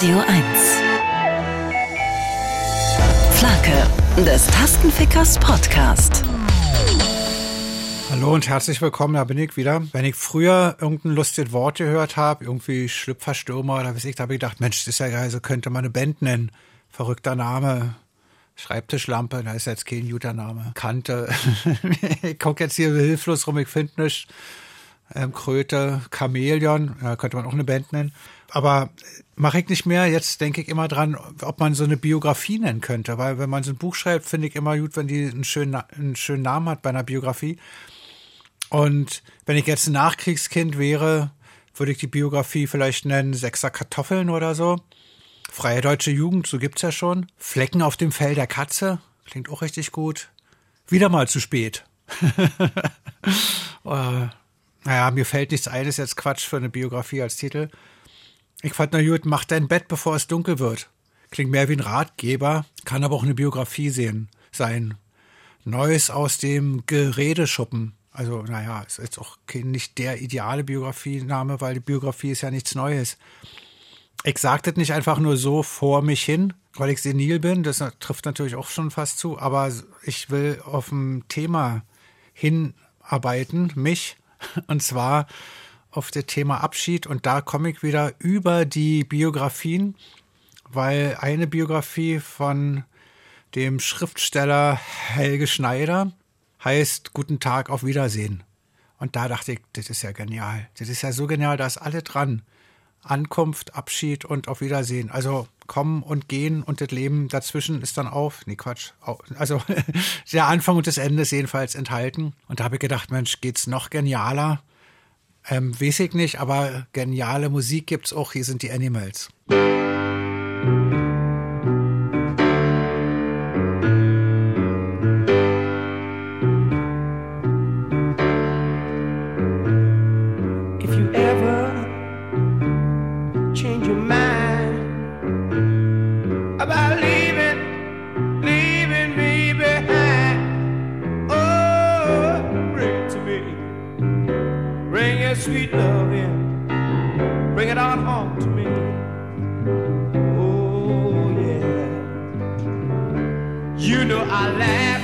Radio 1. Flake des Tastenfickers Podcast. Hallo und herzlich willkommen, da bin ich wieder. Wenn ich früher irgendein lustiges Wort gehört habe, irgendwie Schlüpferstürmer oder was ich, da habe ich gedacht, Mensch, das ist ja geil, so könnte man eine Band nennen. Verrückter Name. Schreibtischlampe, da ist jetzt kein guter Name. Kante. ich gucke jetzt hier hilflos rum, ich finde nichts. Ähm, Kröte, Chamäleon, ja, könnte man auch eine Band nennen. Aber mache ich nicht mehr. Jetzt denke ich immer dran, ob man so eine Biografie nennen könnte. Weil wenn man so ein Buch schreibt, finde ich immer gut, wenn die einen schönen, einen schönen Namen hat bei einer Biografie. Und wenn ich jetzt ein Nachkriegskind wäre, würde ich die Biografie vielleicht nennen Sechser Kartoffeln oder so. Freie deutsche Jugend, so gibt's ja schon. Flecken auf dem Fell der Katze, klingt auch richtig gut. Wieder mal zu spät. naja, mir fällt nichts ein, ist jetzt Quatsch für eine Biografie als Titel. Ich fand nur gut, mach dein Bett, bevor es dunkel wird. Klingt mehr wie ein Ratgeber, kann aber auch eine Biografie sehen, sein. Neues aus dem Geredeschuppen. Also, naja, ist jetzt auch nicht der ideale Biografiename, weil die Biografie ist ja nichts Neues. Ich sage das nicht einfach nur so vor mich hin, weil ich senil bin. Das trifft natürlich auch schon fast zu. Aber ich will auf ein Thema hinarbeiten, mich. Und zwar auf das Thema Abschied. Und da komme ich wieder über die Biografien, weil eine Biografie von dem Schriftsteller Helge Schneider heißt Guten Tag, auf Wiedersehen. Und da dachte ich, das ist ja genial. Das ist ja so genial, da ist alle dran. Ankunft, Abschied und auf Wiedersehen. Also kommen und gehen und das Leben dazwischen ist dann auf. Nee, Quatsch. Also der Anfang und das Ende ist jedenfalls enthalten. Und da habe ich gedacht, Mensch, geht's noch genialer? Ähm, weiß ich nicht, aber geniale Musik gibt's auch. Hier sind die Animals. sweet love in. Bring it on home to me. Oh, yeah. You know I laugh.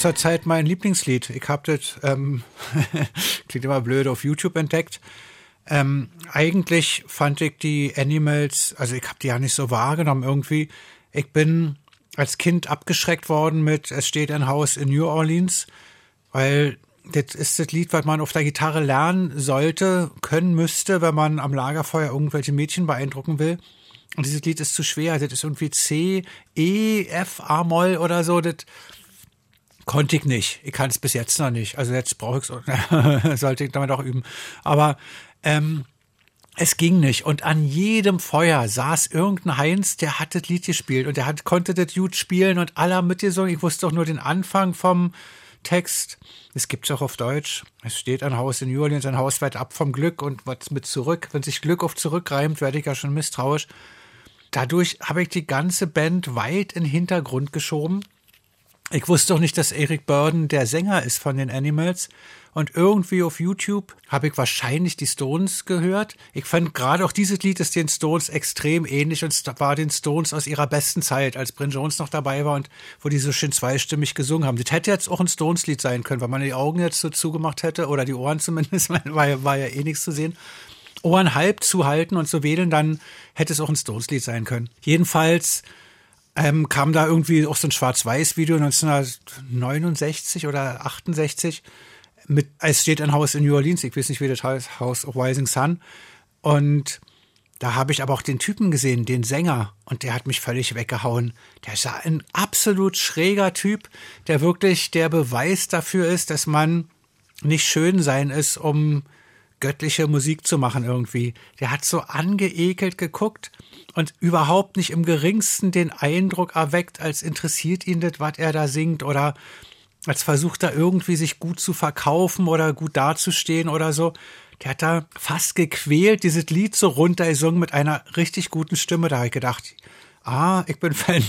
Zurzeit mein Lieblingslied. Ich habe das, ähm, klingt immer blöd, auf YouTube entdeckt. Ähm, eigentlich fand ich die Animals, also ich habe die ja nicht so wahrgenommen irgendwie. Ich bin als Kind abgeschreckt worden mit Es steht ein Haus in New Orleans, weil das ist das Lied, was man auf der Gitarre lernen sollte, können müsste, wenn man am Lagerfeuer irgendwelche Mädchen beeindrucken will. Und dieses Lied ist zu schwer. Das ist irgendwie C, E, F, A-Moll oder so. Das konnte ich nicht. Ich kann es bis jetzt noch nicht. Also jetzt brauche ich es, sollte ich damit auch üben. Aber ähm, es ging nicht. Und an jedem Feuer saß irgendein Heinz, der hat das Lied gespielt und der hat, konnte das gut spielen und alle haben mitgesungen. Ich wusste auch nur den Anfang vom Text. Es gibt's auch auf Deutsch. Es steht ein Haus in New Orleans, ein Haus weit ab vom Glück und was mit zurück. Wenn sich Glück auf zurück reimt, werde ich ja schon misstrauisch. Dadurch habe ich die ganze Band weit in den Hintergrund geschoben. Ich wusste auch nicht, dass Eric Burden der Sänger ist von den Animals. Und irgendwie auf YouTube habe ich wahrscheinlich die Stones gehört. Ich fand gerade auch dieses Lied ist den Stones extrem ähnlich und war den Stones aus ihrer besten Zeit, als Bryn Jones noch dabei war und wo die so schön zweistimmig gesungen haben. Das hätte jetzt auch ein Stones-Lied sein können, weil man die Augen jetzt so zugemacht hätte oder die Ohren zumindest, war ja, war ja eh nichts zu sehen. Ohren halb zuhalten und zu wählen, dann hätte es auch ein Stones-Lied sein können. Jedenfalls ähm, kam da irgendwie auch so ein Schwarz-Weiß-Video 1969 oder 68 mit, es steht ein Haus in New Orleans, ich weiß nicht, wie das heißt, House of Rising Sun. Und da habe ich aber auch den Typen gesehen, den Sänger, und der hat mich völlig weggehauen. Der ist ein absolut schräger Typ, der wirklich der Beweis dafür ist, dass man nicht schön sein ist, um göttliche Musik zu machen irgendwie. Der hat so angeekelt geguckt und überhaupt nicht im geringsten den Eindruck erweckt, als interessiert ihn das, was er da singt oder als versucht er irgendwie sich gut zu verkaufen oder gut dazustehen oder so. Der hat da fast gequält, dieses Lied so runtergesungen mit einer richtig guten Stimme. Da habe ich gedacht, ah, ich bin Fan.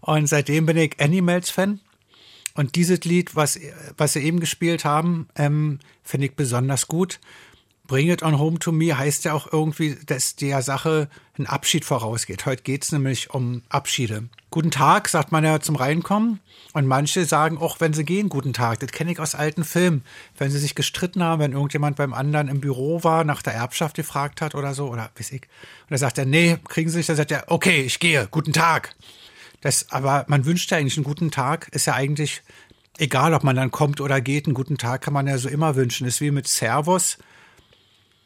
Und seitdem bin ich Animals-Fan. Und dieses Lied, was, was sie eben gespielt haben, ähm, finde ich besonders gut. Bring It On Home to Me heißt ja auch irgendwie, dass der Sache ein Abschied vorausgeht. Heute geht's nämlich um Abschiede. Guten Tag, sagt man ja zum Reinkommen. Und manche sagen auch, wenn sie gehen, guten Tag. Das kenne ich aus alten Filmen. Wenn sie sich gestritten haben, wenn irgendjemand beim anderen im Büro war, nach der Erbschaft gefragt hat oder so, oder weiß ich. Und da sagt er, nee, kriegen Sie nicht. Dann sagt er, okay, ich gehe, guten Tag. Das, aber man wünscht ja eigentlich einen guten Tag. Ist ja eigentlich egal, ob man dann kommt oder geht. Einen guten Tag kann man ja so immer wünschen. Ist wie mit Servus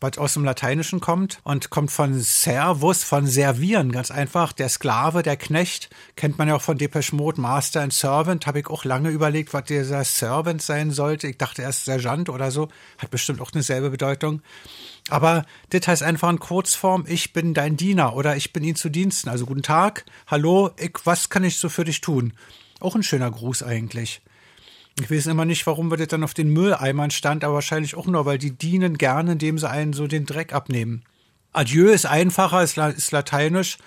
was aus dem Lateinischen kommt und kommt von Servus, von servieren, ganz einfach. Der Sklave, der Knecht, kennt man ja auch von Depeche Mode, Master and Servant. Habe ich auch lange überlegt, was dieser Servant sein sollte. Ich dachte erst Sergeant oder so. Hat bestimmt auch eine selbe Bedeutung. Aber das heißt einfach in Kurzform, ich bin dein Diener oder ich bin Ihnen zu Diensten. Also guten Tag, hallo, ich, was kann ich so für dich tun? Auch ein schöner Gruß eigentlich. Ich weiß immer nicht, warum wir das dann auf den Mülleimern stand, aber wahrscheinlich auch nur, weil die dienen gerne, indem sie einen so den Dreck abnehmen. Adieu ist einfacher, ist, ist lateinisch,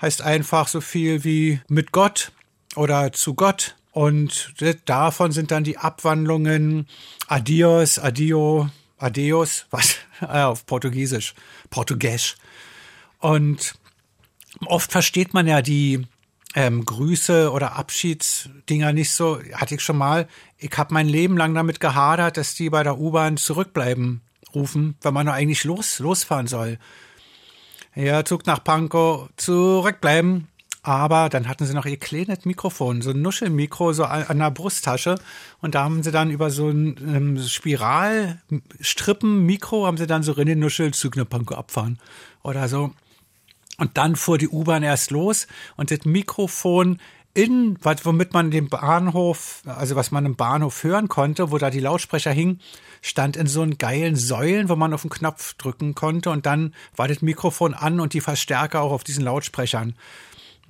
heißt einfach so viel wie mit Gott oder zu Gott. Und davon sind dann die Abwandlungen Adios, Adio, Adeus, was? Ah, auf Portugiesisch, Portugiesisch. Und oft versteht man ja die ähm, Grüße oder Abschiedsdinger nicht so, hatte ich schon mal. Ich habe mein Leben lang damit gehadert, dass die bei der U-Bahn zurückbleiben rufen, wenn man nur eigentlich los, losfahren soll. Ja, Zug nach Pankow, zurückbleiben. Aber dann hatten sie noch ihr kleines Mikrofon, so ein Nuschelmikro so an, der Brusttasche. Und da haben sie dann über so ein ähm, Spiralstrippen-Mikro haben sie dann so in den Nuschel Zug nach Pankow abfahren. Oder so. Und dann fuhr die U-Bahn erst los und das Mikrofon in, womit man den Bahnhof, also was man im Bahnhof hören konnte, wo da die Lautsprecher hingen, stand in so einen geilen Säulen, wo man auf den Knopf drücken konnte und dann war das Mikrofon an und die Verstärker auch auf diesen Lautsprechern.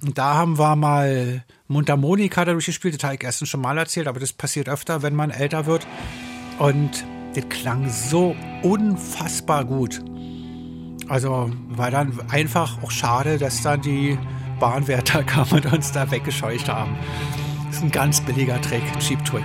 Und da haben wir mal Mundharmonika dadurch gespielt, das habe ich erstens schon mal erzählt, aber das passiert öfter, wenn man älter wird. Und das klang so unfassbar gut. Also war dann einfach auch schade, dass dann die Bahnwärter kamen und uns da weggescheucht haben. Das ist ein ganz billiger Trick, Cheap Trick.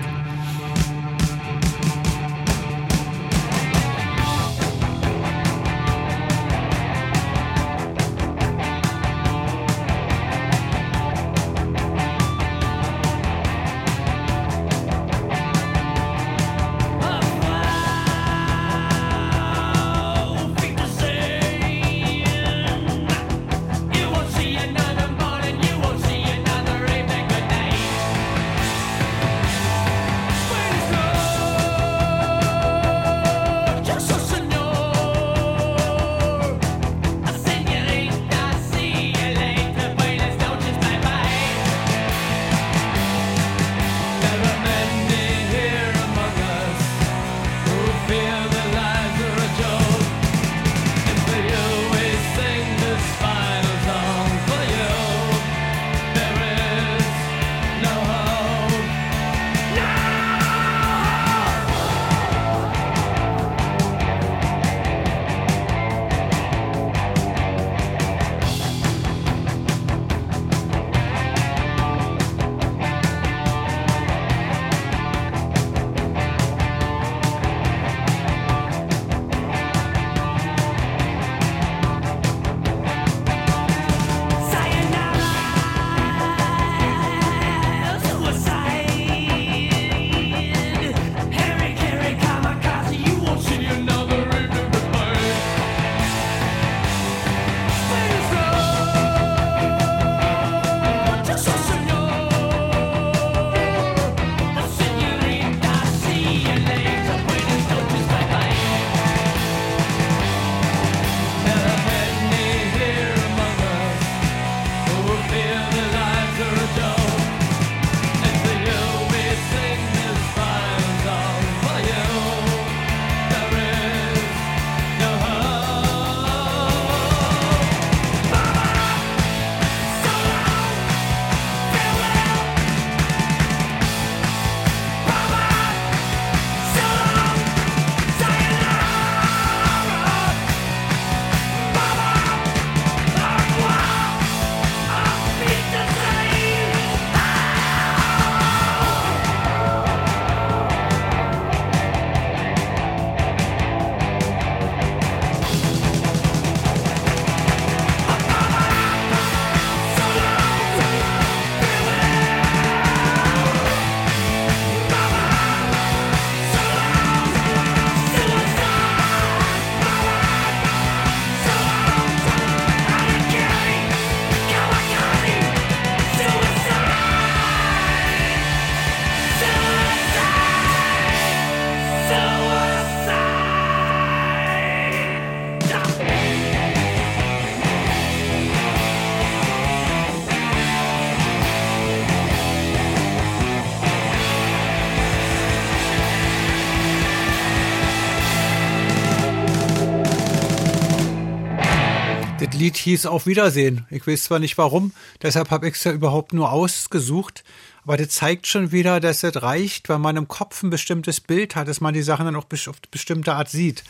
Lied hieß Auf Wiedersehen. Ich weiß zwar nicht warum, deshalb habe ich es ja überhaupt nur ausgesucht, aber das zeigt schon wieder, dass es reicht, wenn man im Kopf ein bestimmtes Bild hat, dass man die Sachen dann auch auf bestimmte Art sieht.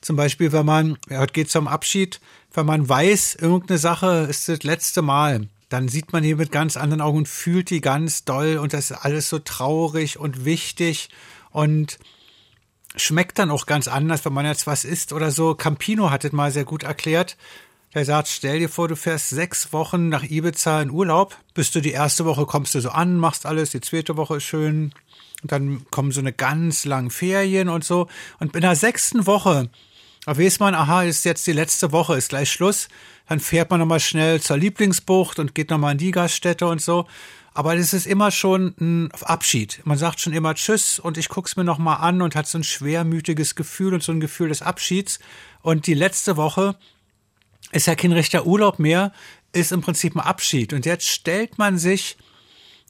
Zum Beispiel, wenn man, ja, heute geht zum Abschied, wenn man weiß, irgendeine Sache ist das letzte Mal, dann sieht man hier mit ganz anderen Augen und fühlt die ganz doll und das ist alles so traurig und wichtig und schmeckt dann auch ganz anders, wenn man jetzt was isst oder so. Campino hat es mal sehr gut erklärt. Der sagt, stell dir vor, du fährst sechs Wochen nach Ibiza in Urlaub. Bist du die erste Woche, kommst du so an, machst alles, die zweite Woche ist schön. Und dann kommen so eine ganz langen Ferien und so. Und in der sechsten Woche, da weiß man, aha, ist jetzt die letzte Woche, ist gleich Schluss. Dann fährt man nochmal schnell zur Lieblingsbucht und geht nochmal in die Gaststätte und so. Aber das ist immer schon ein Abschied. Man sagt schon immer Tschüss und ich guck's mir nochmal an und hat so ein schwermütiges Gefühl und so ein Gefühl des Abschieds. Und die letzte Woche ist ja kein rechter Urlaub mehr, ist im Prinzip ein Abschied. Und jetzt stellt man sich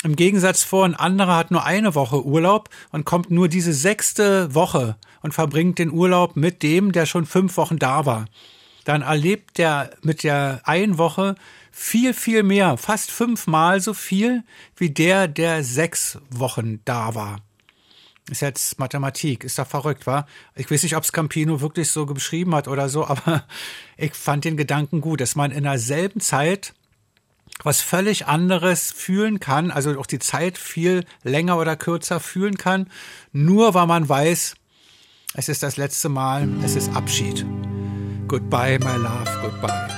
im Gegensatz vor, ein anderer hat nur eine Woche Urlaub und kommt nur diese sechste Woche und verbringt den Urlaub mit dem, der schon fünf Wochen da war. Dann erlebt der mit der einen Woche viel, viel mehr, fast fünfmal so viel wie der, der sechs Wochen da war. Ist jetzt Mathematik, ist da verrückt, war? Ich weiß nicht, ob es Campino wirklich so beschrieben hat oder so, aber ich fand den Gedanken gut, dass man in derselben Zeit was völlig anderes fühlen kann, also auch die Zeit viel länger oder kürzer fühlen kann, nur weil man weiß, es ist das letzte Mal, es ist Abschied. Goodbye, my love, goodbye.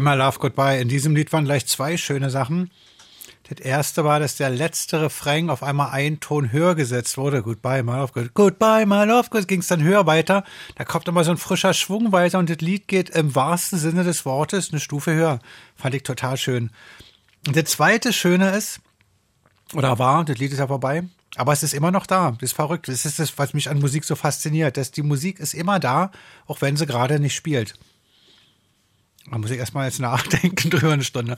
My love, goodbye. In diesem Lied waren gleich zwei schöne Sachen. Das erste war, dass der letzte Refrain auf einmal einen Ton höher gesetzt wurde. Goodbye, my love, good. Goodbye, my love, good. Ging es dann höher weiter. Da kommt immer so ein frischer Schwung weiter und das Lied geht im wahrsten Sinne des Wortes eine Stufe höher. Fand ich total schön. Und der zweite Schöne ist, oder war, das Lied ist ja vorbei, aber es ist immer noch da. Das ist verrückt. Das ist das, was mich an Musik so fasziniert, dass die Musik ist immer da, auch wenn sie gerade nicht spielt. Da muss ich erstmal jetzt nachdenken drüber eine Stunde.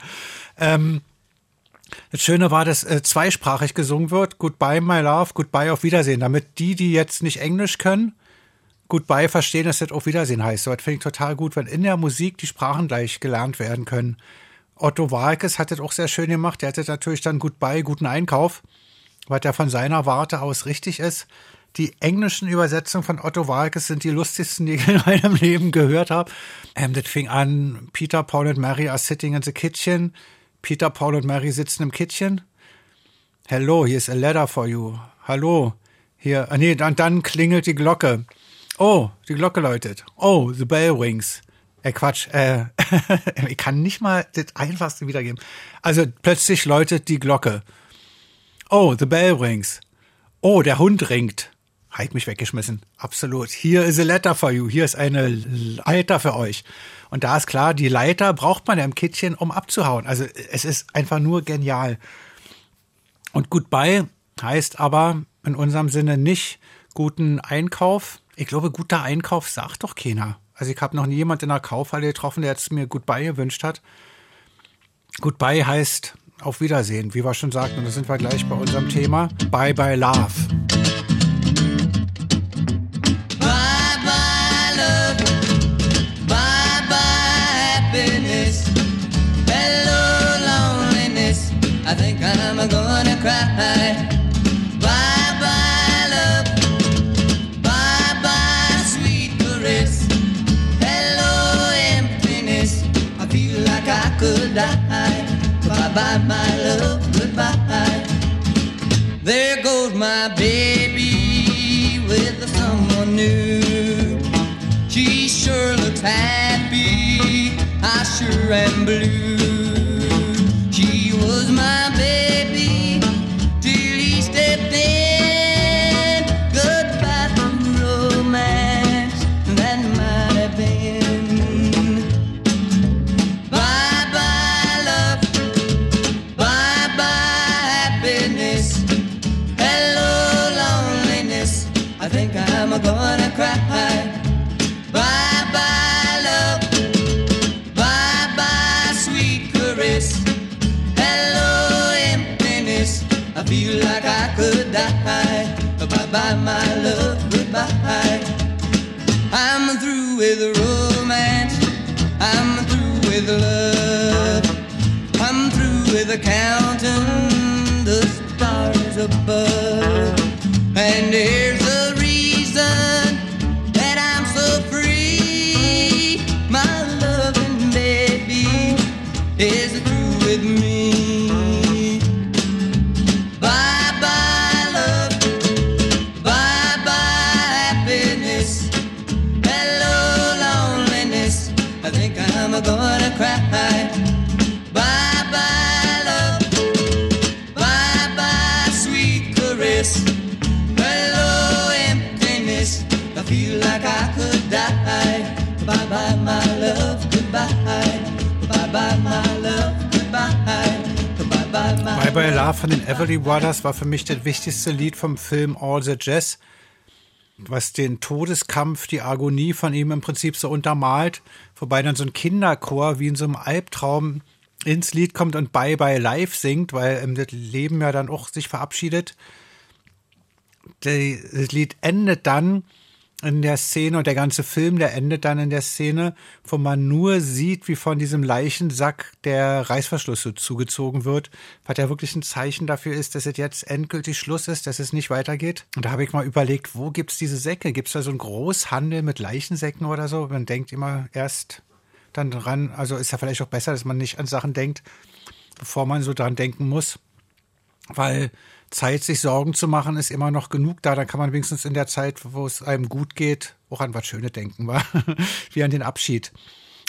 Ähm, das Schöne war, dass äh, zweisprachig gesungen wird. Goodbye, my love, goodbye, auf Wiedersehen. Damit die, die jetzt nicht Englisch können, Goodbye verstehen, dass das auf Wiedersehen heißt. So, das finde ich total gut, wenn in der Musik die Sprachen gleich gelernt werden können. Otto Walkes hat das auch sehr schön gemacht. Der hatte natürlich dann Goodbye, guten Einkauf, was ja von seiner Warte aus richtig ist. Die englischen Übersetzungen von Otto Walkes sind die lustigsten, die ich in meinem Leben gehört habe. Ähm, das fing an, Peter, Paul and Mary are sitting in the kitchen. Peter, Paul und Mary sitzen im Kitchen. Hello, here's a letter for you. Hallo. Hier, ah, nee, und dann klingelt die Glocke. Oh, die Glocke läutet. Oh, the bell rings. Äh, Quatsch, äh, ich kann nicht mal das Einfachste wiedergeben. Also plötzlich läutet die Glocke. Oh, the bell rings. Oh, der Hund ringt. Halt mich weggeschmissen. Absolut. Hier is a letter for you. Hier ist eine Leiter für euch. Und da ist klar, die Leiter braucht man ja im Kittchen, um abzuhauen. Also es ist einfach nur genial. Und Goodbye heißt aber in unserem Sinne nicht guten Einkauf. Ich glaube, guter Einkauf sagt doch keiner. Also ich habe noch nie jemand in der Kaufhalle getroffen, der jetzt mir Goodbye gewünscht hat. Goodbye heißt auf Wiedersehen, wie wir schon sagten. Und da sind wir gleich bei unserem Thema. Bye bye love. Cry. Bye bye, love. Bye bye, sweet caress. Hello, emptiness. I feel like I could die. Bye bye, my love. Goodbye. There goes my baby with someone new. She sure looks happy. I sure am blue. Bye, bye, my love, goodbye. I'm through with romance. I'm through with love. I'm through with counting the stars above. And here's Bye Bye Love von den Everly Brothers war für mich das wichtigste Lied vom Film All the Jazz, was den Todeskampf, die Agonie von ihm im Prinzip so untermalt, wobei dann so ein Kinderchor wie in so einem Albtraum ins Lied kommt und Bye Bye Live singt, weil ähm, das Leben ja dann auch sich verabschiedet. Das Lied endet dann in der Szene und der ganze Film, der endet dann in der Szene, wo man nur sieht, wie von diesem Leichensack der Reißverschluss so zugezogen wird, was ja wirklich ein Zeichen dafür ist, dass es jetzt endgültig Schluss ist, dass es nicht weitergeht. Und da habe ich mal überlegt, wo gibt's diese Säcke? Gibt's da so einen Großhandel mit Leichensäcken oder so? Man denkt immer erst dann dran, also ist ja vielleicht auch besser, dass man nicht an Sachen denkt, bevor man so dran denken muss weil Zeit, sich Sorgen zu machen, ist immer noch genug da. Dann kann man wenigstens in der Zeit, wo es einem gut geht, auch an was Schönes denken, war wie an den Abschied.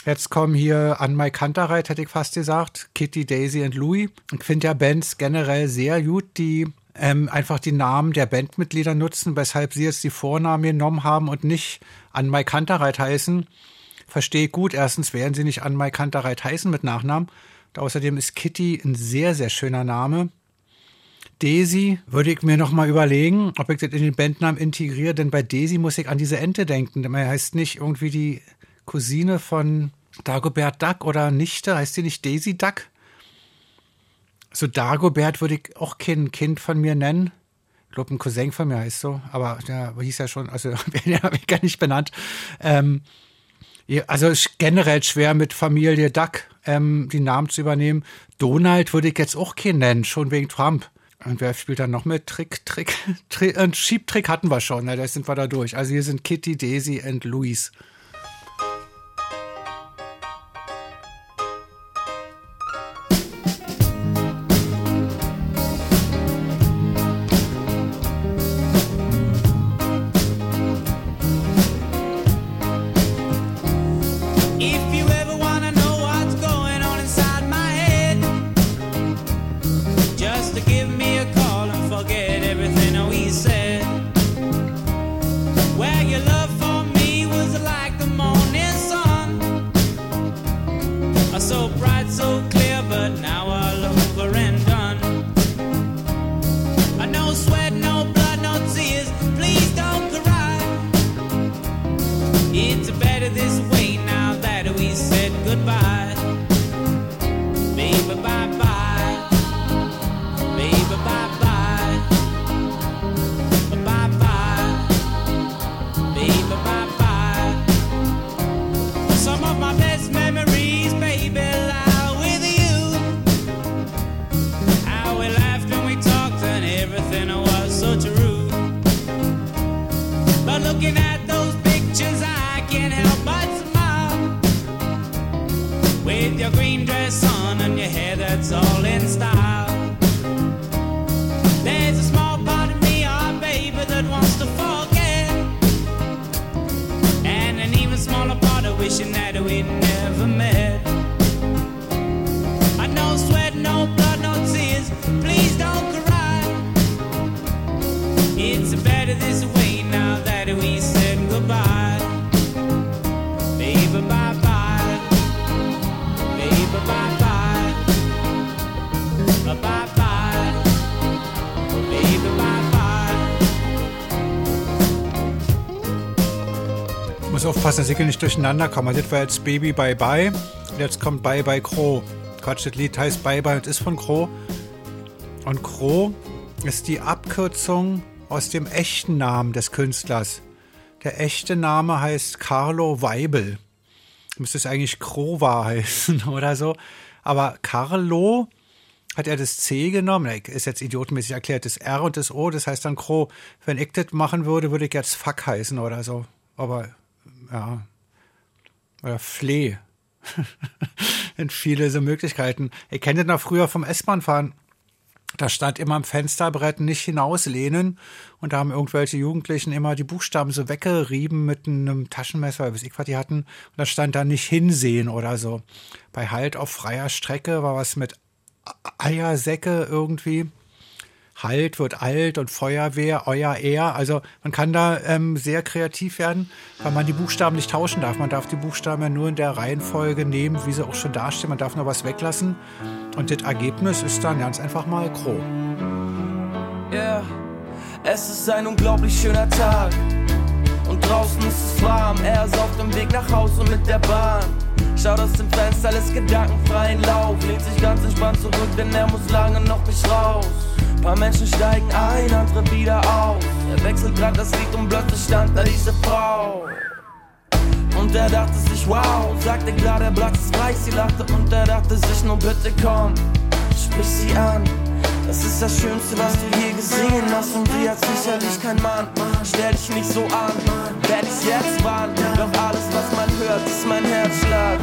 Jetzt kommen hier an Mike Kantereit, hätte ich fast gesagt, Kitty, Daisy und Louis. Ich finde ja Bands generell sehr gut, die ähm, einfach die Namen der Bandmitglieder nutzen, weshalb sie jetzt die Vornamen genommen haben und nicht an Mike Kantereit heißen. Verstehe gut. Erstens werden sie nicht an Mike Kantereit heißen mit Nachnamen. Und außerdem ist Kitty ein sehr, sehr schöner Name. Daisy würde ich mir noch mal überlegen, ob ich das in den Bandnamen integriere, denn bei Daisy muss ich an diese Ente denken. Man heißt nicht irgendwie die Cousine von Dagobert Duck oder Nichte, heißt die nicht Daisy Duck? So Dagobert würde ich auch kein Kind von mir nennen. Ich glaube, ein Cousin von mir heißt so, aber der hieß ja schon, also den habe ich gar nicht benannt. Ähm, also generell schwer mit Familie Duck ähm, die Namen zu übernehmen. Donald würde ich jetzt auch keinen nennen, schon wegen Trump. Und wer spielt dann noch mit? Trick, Trick, Trick äh, Schiebtrick hatten wir schon, ne? da sind wir da durch. Also hier sind Kitty, Daisy und Louise. Aufpassen, dass ich nicht durcheinander komme. Das war jetzt Baby Bye Bye. Jetzt kommt Bye Bye Crow. Quatsch, das Lied heißt Bye Bye und ist von Crow. Und Crow ist die Abkürzung aus dem echten Namen des Künstlers. Der echte Name heißt Carlo Weibel. Müsste es eigentlich Krova heißen oder so. Aber Carlo hat er das C genommen. Ist jetzt idiotenmäßig erklärt. Das R und das O, das heißt dann Crow. Wenn ich das machen würde, würde ich jetzt Fuck heißen oder so. Aber ja, oder Fleh. in viele so Möglichkeiten. Ihr kennt das noch früher vom S-Bahn fahren. Da stand immer am Fensterbrett nicht hinauslehnen und da haben irgendwelche Jugendlichen immer die Buchstaben so weggerieben mit einem Taschenmesser, weiß ich was die hatten. Und da stand da nicht hinsehen oder so. Bei Halt auf freier Strecke war was mit Eiersäcke irgendwie. Halt wird alt und Feuerwehr, euer er. Also man kann da ähm, sehr kreativ werden, weil man die Buchstaben nicht tauschen darf. Man darf die Buchstaben ja nur in der Reihenfolge nehmen, wie sie auch schon dastehen. Man darf noch was weglassen. Und das Ergebnis ist dann ganz einfach mal Kro. Yeah. es ist ein unglaublich schöner Tag. Und draußen ist es warm. Er ist auf dem Weg nach Hause mit der Bahn. Schaut aus dem Fenster, lässt gedankenfreien Lauf. Lehnt sich ganz entspannt zurück, denn er muss lange noch nicht raus. Paar Menschen steigen ein, andere wieder auf. Er wechselt grad das Lied und plötzlich stand da diese Frau. Und er dachte sich, wow, sagte klar, der Platz ist frei. Sie lachte und er dachte sich, nur bitte komm, sprich sie an. Das ist das Schönste, was du je gesehen hast. Und sie hat sicherlich kein Mann. Stell dich nicht so an, werd ich's jetzt warnen. Doch alles, was man hört, ist mein Herzschlag.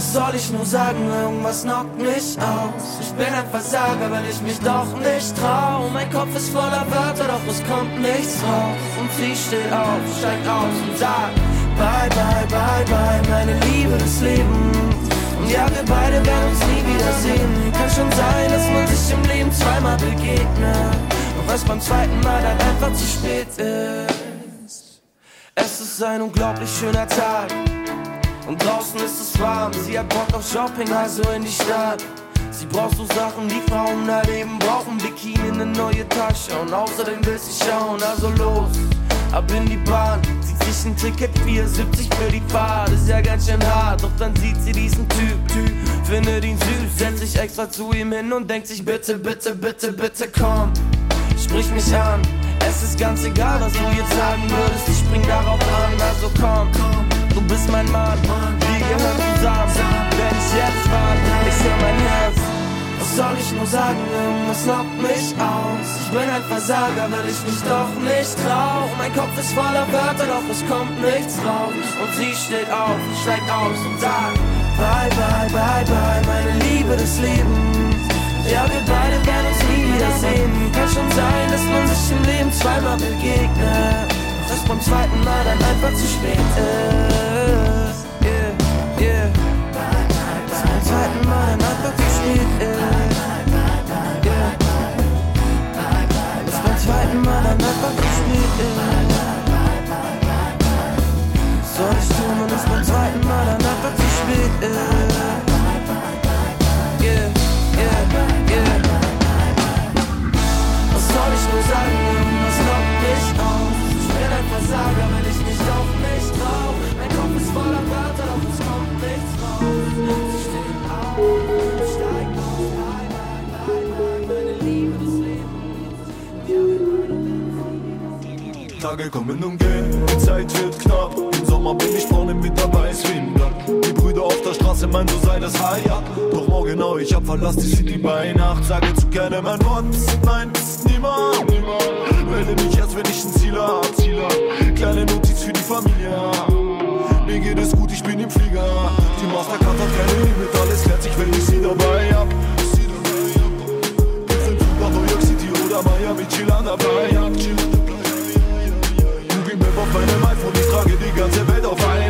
Was soll ich nur sagen, irgendwas knockt mich aus. Ich bin ein Versager, weil ich mich doch nicht trau. Mein Kopf ist voller Wörter, doch es kommt nichts raus. Und sie steht auf, steigt aus und sagt, Bye, bye, bye, bye, meine Liebe des Lebens. Und ja, wir beide werden uns nie wiedersehen. Kann schon sein, dass man sich im Leben zweimal begegnet. Doch was beim zweiten Mal dann einfach zu spät ist. Es ist ein unglaublich schöner Tag. Und draußen ist es warm. Sie hat Bock auf Shopping, also in die Stadt. Sie braucht so Sachen, die Frauen erleben brauchen. Bikini, eine neue Tasche und außerdem will sie schauen. Also los, ab in die Bahn. Zieht sich ein Ticket 4,70 für die Fahrt. Ist ja ganz schön hart, doch dann sieht sie diesen Typ, Typ. Findet ihn süß, setzt sich extra zu ihm hin und denkt sich bitte, bitte, bitte, bitte komm. Sprich mich an. Es ist ganz egal, was du jetzt sagen würdest, ich spring darauf an, also komm, du bist mein Mann, wir gehören zusammen, wenn ich jetzt warte, ich höre mein Herz. Was soll ich nur sagen, irgendwas lockt mich aus. Ich bin ein Versager, weil ich mich doch nicht trau. Mein Kopf ist voller Wörter, doch es kommt nichts raus. Und sie steht auf, steigt aus und sagt, bye, bye, bye, bye, meine Liebe des Lebens. Ja, wir beide werden uns nie wiedersehen. Kann schon sein, dass man sich im Leben zweimal begegnet. Dass beim zweiten Mal dann einfach zu spät ist. Yeah, yeah. Dass beim zweiten Mal dann einfach zu spät ist. Yeah. Dass beim zweiten Mal dann einfach zu spät ist. Soll ich tun, wenn es beim zweiten Mal dann einfach zu spät ist? Yeah, yeah, yeah. Was soll ich nur sagen, Versager, wenn ich mich auf mich trau. Mein Kopf ist voller Wörter, doch es kommt nichts raus. Tage kommen und gehen, die Zeit wird knapp. Im Sommer bin ich vorne mit dabei, ist wie ein Blatt. Die Brüder auf der Straße meinen, so sei das High, ja. Doch morgen genau, ich hab verlass die City bei Nacht. Sage zu keinem ein Wort, nein, niemand, niemand. Melde mich erst, wenn ich ein Ziel hab. Kleine Notiz für die Familie, Mir geht es gut, ich bin im Flieger. Die Mastercard hat keine Limit, alles klärt sich, wenn ich sie dabei hab. Miami, chill an dabei hab, chill an dabei. Google Map auf meinem iPhone, ich trage die ganze Welt auf einmal.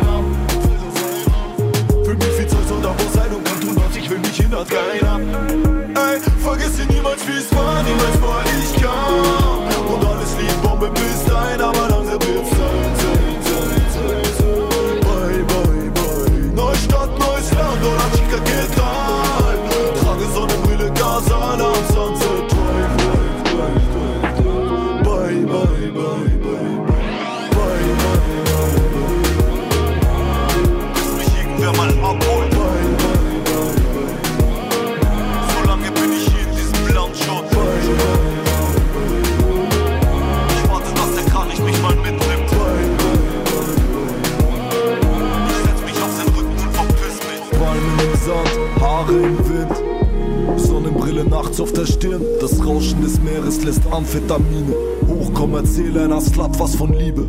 Hindert keiner. Ey, vergesse niemals, wie es war, niemals war ich kam. Und alles lieb, Bombe bis dahin, aber nachts auf der Stirn. Das Rauschen des Meeres lässt Amphetamine. Hochkommerziell einer Slut was von Liebe.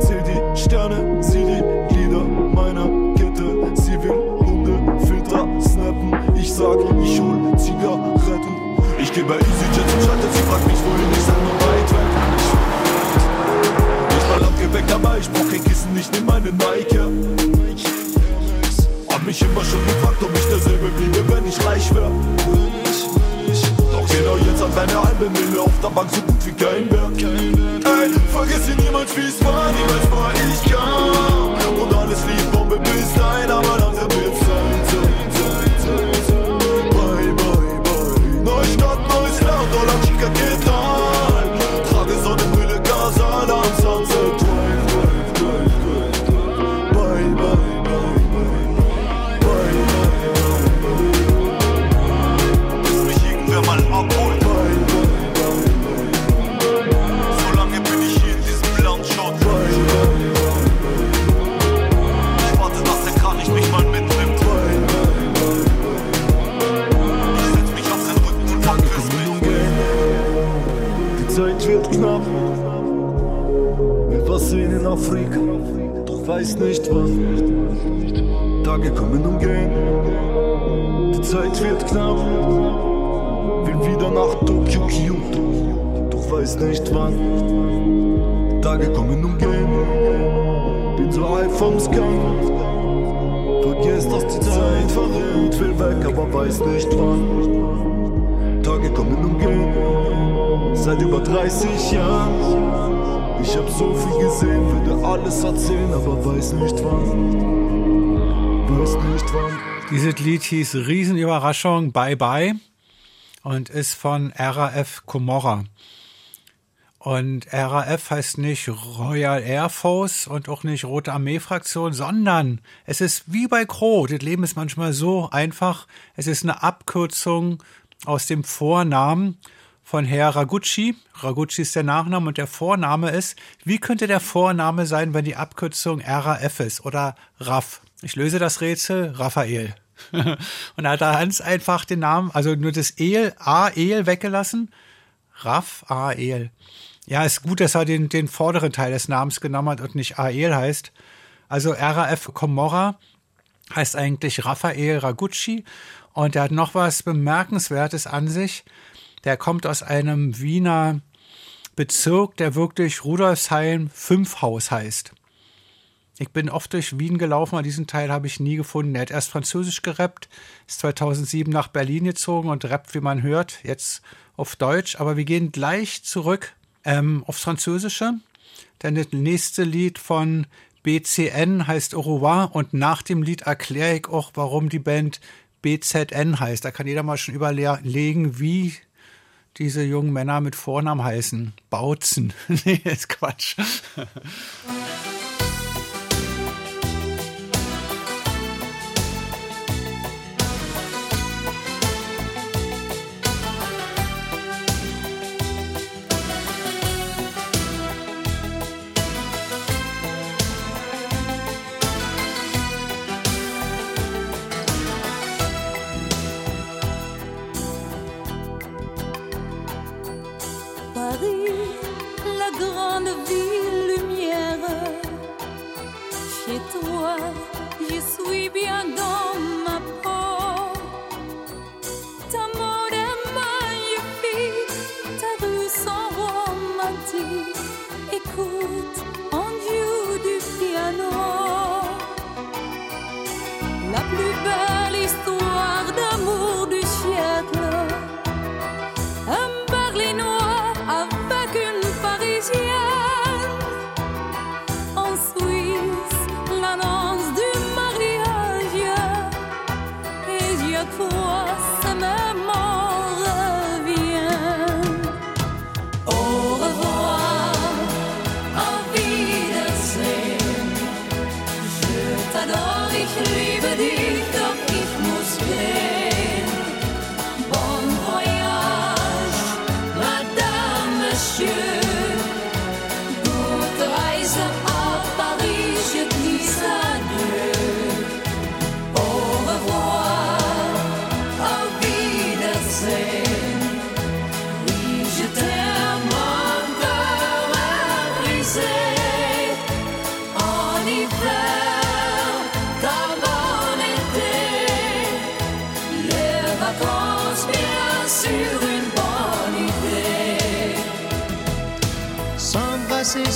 Zähl die Sterne, sieh die Lieder meiner Kette. Sie will Hunde, Filter, snappen. Ich sag, ich hol Zigaretten. Ich geh bei EasyJet und schalte, sie fragt mich wohin, ich sag nur weit weg. Ich mal Landgepäck dabei, ich brauch kein Kissen, ich nehm meine Nike. Hab mich immer schon gefragt, ob ich derselbe bliebe, wenn ich reich wär. Hat meine halbe Mille auf der Bank so gut wie kein Wert. Ey, vergesse niemals, wie es war, niemals war ich weiß nicht wann. Tage kommen und gehen. Die Zeit wird knapp. Will wieder nach Tokio, Kyoto, doch weiß nicht wann. Tage kommen und gehen. bin so high vom Skunk. Vergiss, dass die Zeit verrät, will weg, aber weiß nicht wann. Tage kommen und gehen, seit über 30 Jahren. Ich hab so viel gesehen, würde alles erzählen, aber weiß nicht wann. Weiß nicht wann. Dieses Lied hieß Riesenüberraschung, Bye Bye und ist von RAF Comorra. Und RAF heißt nicht Royal Air Force und auch nicht Rote Armee Fraktion, sondern es ist wie bei Kro. Das Leben ist manchmal so einfach. Es ist eine Abkürzung aus dem Vornamen von Herr Ragucci. Ragucci ist der Nachname und der Vorname ist, wie könnte der Vorname sein, wenn die Abkürzung RAF ist oder RAF? Ich löse das Rätsel, Raphael. und er hat da ganz einfach den Namen, also nur das El, A, El weggelassen. Raff, A, El. Ja, ist gut, dass er den, den vorderen Teil des Namens genommen hat und nicht Ael heißt. Also RAF Comorra heißt eigentlich Raphael Ragucci und er hat noch was Bemerkenswertes an sich. Der kommt aus einem Wiener Bezirk, der wirklich Rudolfsheim 5 Haus heißt. Ich bin oft durch Wien gelaufen, aber diesen Teil habe ich nie gefunden. Er hat erst Französisch gerappt, ist 2007 nach Berlin gezogen und rappt, wie man hört, jetzt auf Deutsch. Aber wir gehen gleich zurück ähm, aufs Französische. Denn das nächste Lied von BCN heißt Au revoir und nach dem Lied erkläre ich auch, warum die Band BZN heißt. Da kann jeder mal schon überlegen, wie diese jungen Männer mit Vornamen heißen. Bautzen. nee, ist Quatsch. toi, je suis bien dans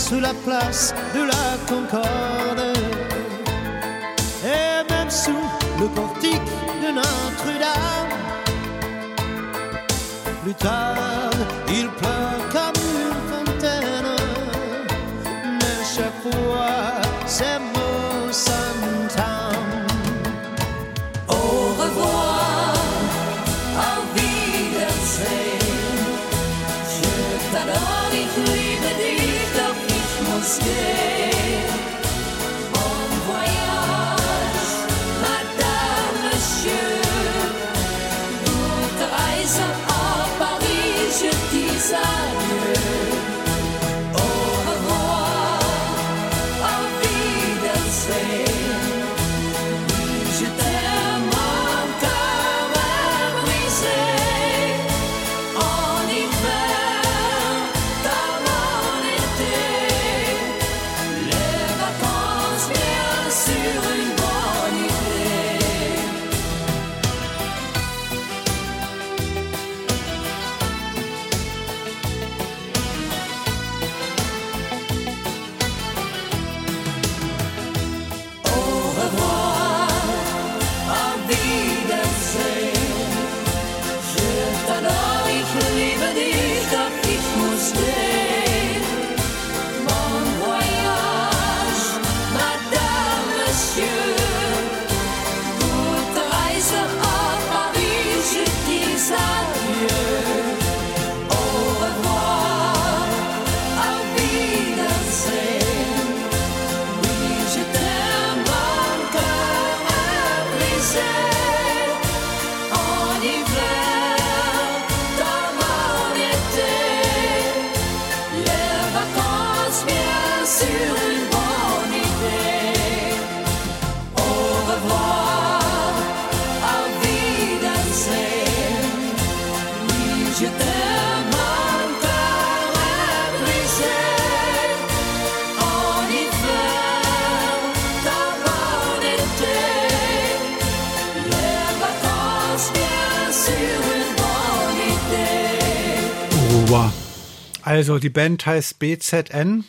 sous la place de la Concorde et même sous le portique de Notre-Dame. Plus tard, il pleure Ruhr. Also die Band heißt BZN.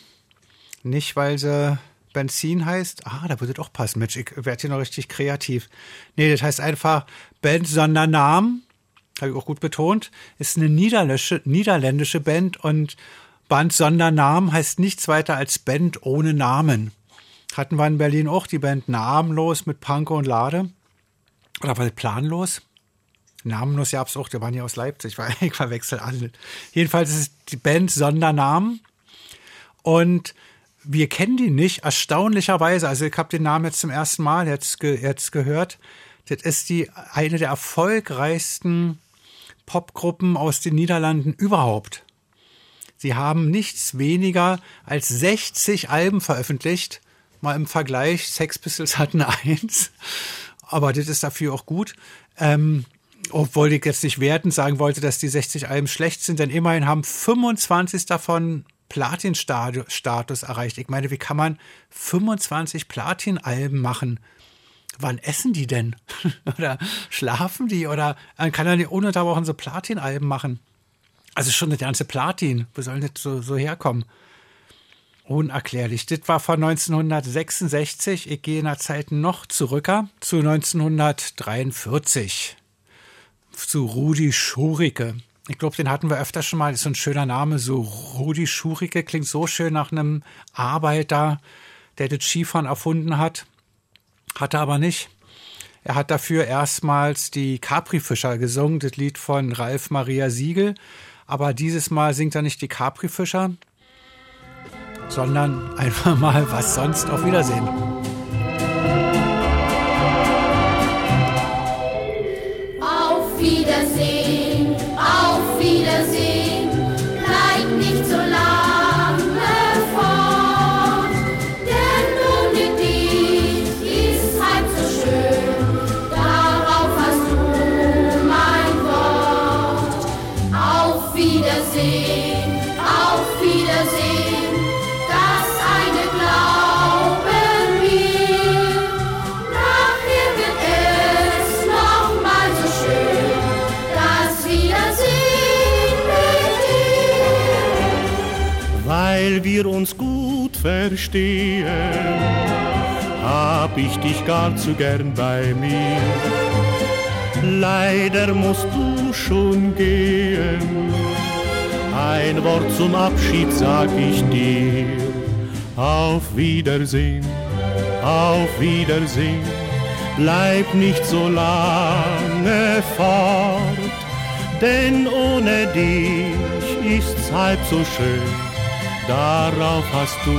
Nicht, weil sie Benzin heißt. Ah, da würde doch passen. Mensch, ich werde hier noch richtig kreativ. Nee, das heißt einfach Band Sondernamen. Habe ich auch gut betont. Ist eine niederländische, niederländische Band und Band Sondernamen heißt nichts weiter als Band ohne Namen. Hatten wir in Berlin auch die Band Namenlos mit Panko und Lade. Oder war planlos? Namenlos gab es auch, die waren ja aus Leipzig, weil ich verwechsel alle. Jedenfalls ist es die Band Sondernamen. Und wir kennen die nicht, erstaunlicherweise. Also ich habe den Namen jetzt zum ersten Mal jetzt, jetzt gehört. Das ist die eine der erfolgreichsten Popgruppen aus den Niederlanden überhaupt. Sie haben nichts weniger als 60 Alben veröffentlicht. Mal im Vergleich, Sex Pistols hatten eins. Aber das ist dafür auch gut. Ähm, obwohl ich jetzt nicht wertend sagen wollte, dass die 60 Alben schlecht sind, denn immerhin haben 25 davon Platin-Status erreicht. Ich meine, wie kann man 25 Platin-Alben machen? Wann essen die denn? oder schlafen die? Oder man kann er nicht ununterbrochen so Platin-Alben machen? Also schon eine ganze Platin. Wo soll das so, so herkommen? Unerklärlich. Das war von 1966. Ich gehe in der Zeit noch zurück zu 1943 zu Rudi Schurike. Ich glaube, den hatten wir öfter schon mal. Das ist so ein schöner Name. So Rudi Schurike klingt so schön nach einem Arbeiter, der das Skifahren erfunden hat. Hat er aber nicht. Er hat dafür erstmals die Capri-Fischer gesungen, das Lied von Ralf Maria Siegel. Aber dieses Mal singt er nicht die Capri-Fischer, sondern einfach mal was sonst. Auf Wiedersehen. Wir uns gut verstehen, hab ich dich gar zu gern bei mir. Leider musst du schon gehen, ein Wort zum Abschied sag ich dir. Auf Wiedersehen, auf Wiedersehen, bleib nicht so lange fort, denn ohne dich ist's halb so schön, darauf hast du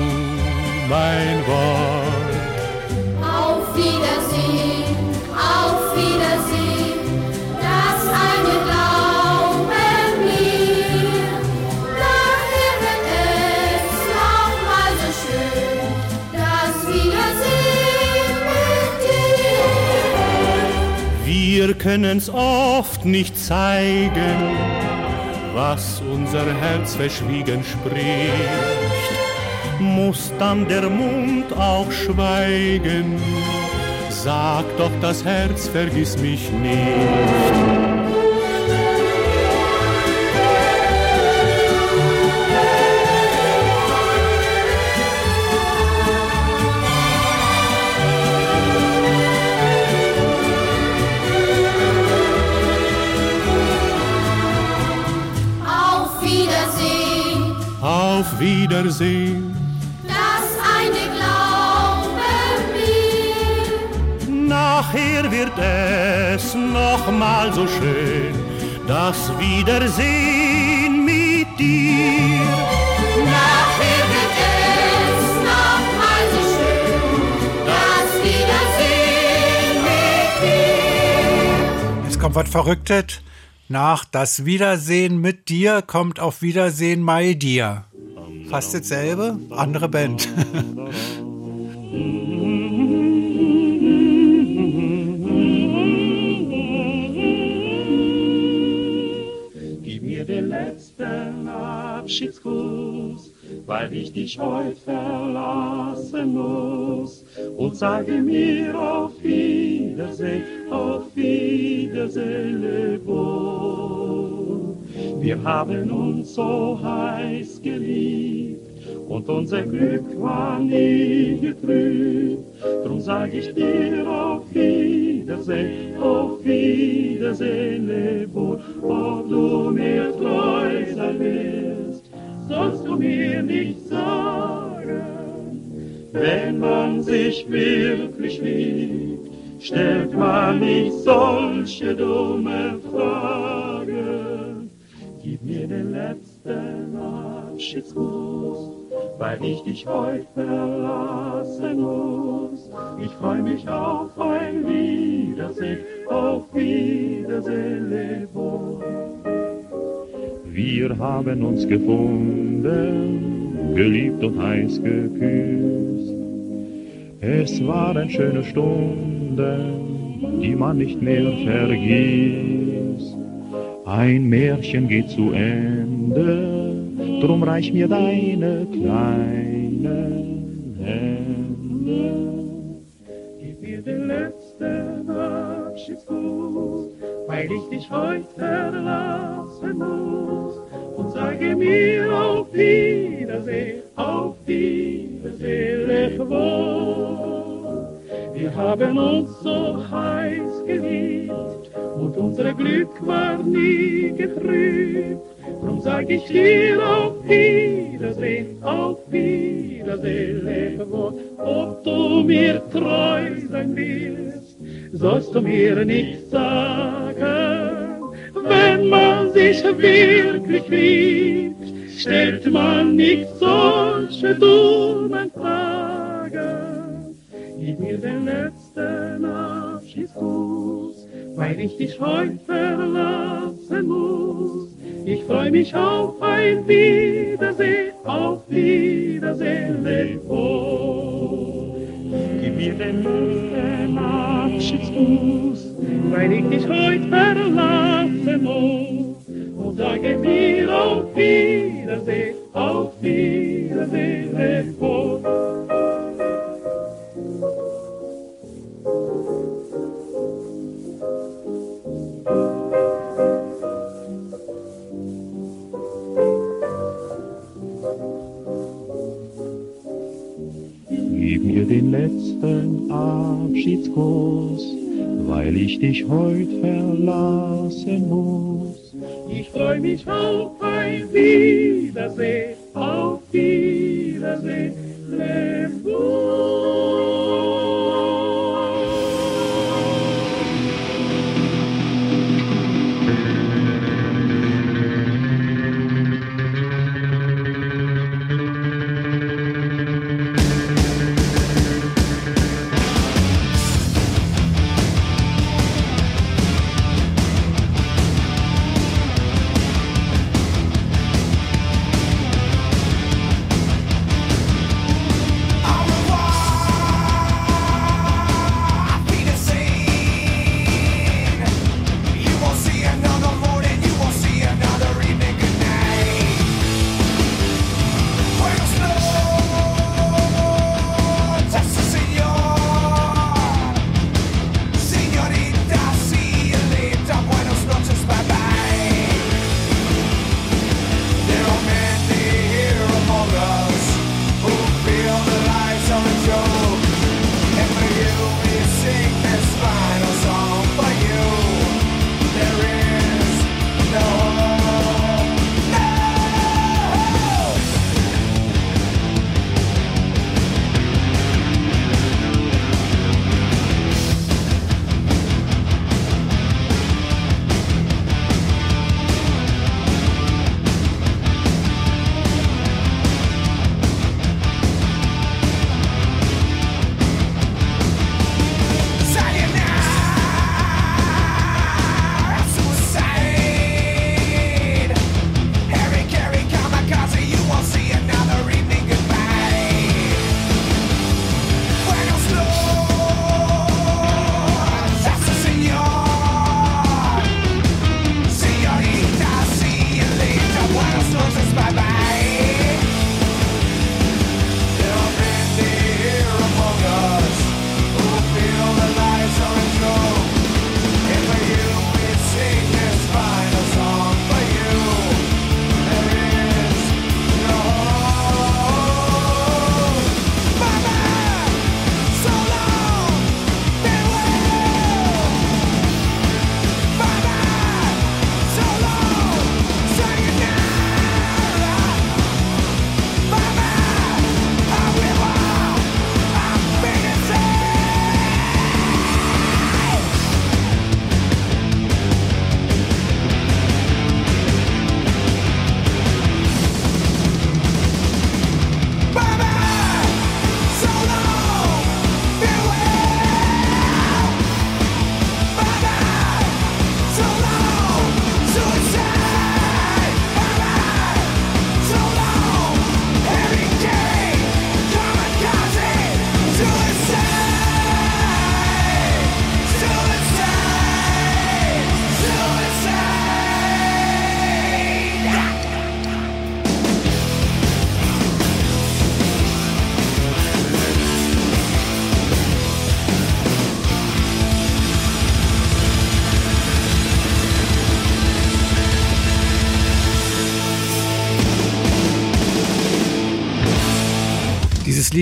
mein Wort. Auf Wiedersehen, auf Wiedersehen, das eine Glaube mir. Nachher wird es noch mal so schön, das Wiedersehen mit dir. Wir können's oft nicht zeigen, was unser Herz verschwiegen spricht. Muss dann der Mund auch schweigen? Sag doch das Herz, vergiss mich nicht. Auf Wiedersehen, das eine Glaube mir. nachher wird es noch mal so schön, das Wiedersehen mit dir. Nachher wird es noch mal so schön, das Wiedersehen mit dir. Jetzt kommt was Verrücktes. Nach das Wiedersehen mit dir kommt auf Wiedersehen bei dir. Fast dasselbe, andere Band. Gib mir den letzten Abschiedsgruß, weil ich dich heute verlassen muss. Und sage mir auf Wiedersehen, auf Wiedersehen, leb wohl. Wir haben uns so heiß geliebt und unser Glück war nie getrübt. Drum sag ich dir auf Wiedersehen, auf Wiedersehen, leb wohl. Ob du mir treu sein wirst, sollst du mir nicht sagen. Wenn man sich wirklich liebt, stellt man nicht solche dumme Fragen. Den letzten Abschiedsgruß, weil ich dich heute verlassen muss. Ich freu mich auf ein Wiedersehen, auf Wiedersehen. Wir haben uns gefunden, geliebt und heiß geküsst. Es waren schöne Stunden, die man nicht mehr vergisst. Ein Märchen geht zu Ende, drum reich mir deine kleinen Hände. Gib mir den letzten Abschiedsgruß, weil ich dich heute verlassen muss. Und sage mir auf Wiedersehen, auf Wiedersehen, leb wohl. Wir haben uns so heiß geliebt und unser Glück war nie getrübt. Drum sag ich dir auf Wiedersehen, auf Wiedersehen, leb wohl. Ob du mir treu sein willst, sollst du mir nicht sagen. Wenn man sich wirklich liebt, stellt man nicht solche dummen Fragen. Gib mir den letzten Abschiedsgruß, weil ich dich heute verlassen muss. Ich freu mich auf ein Wiedersehen, auf Wiedersehen, wohl. Gib mir den letzten Abschiedsgruß, weil ich dich heute verlassen muss. Und sage mir auf Wiedersehen, auf Wiedersehen, leb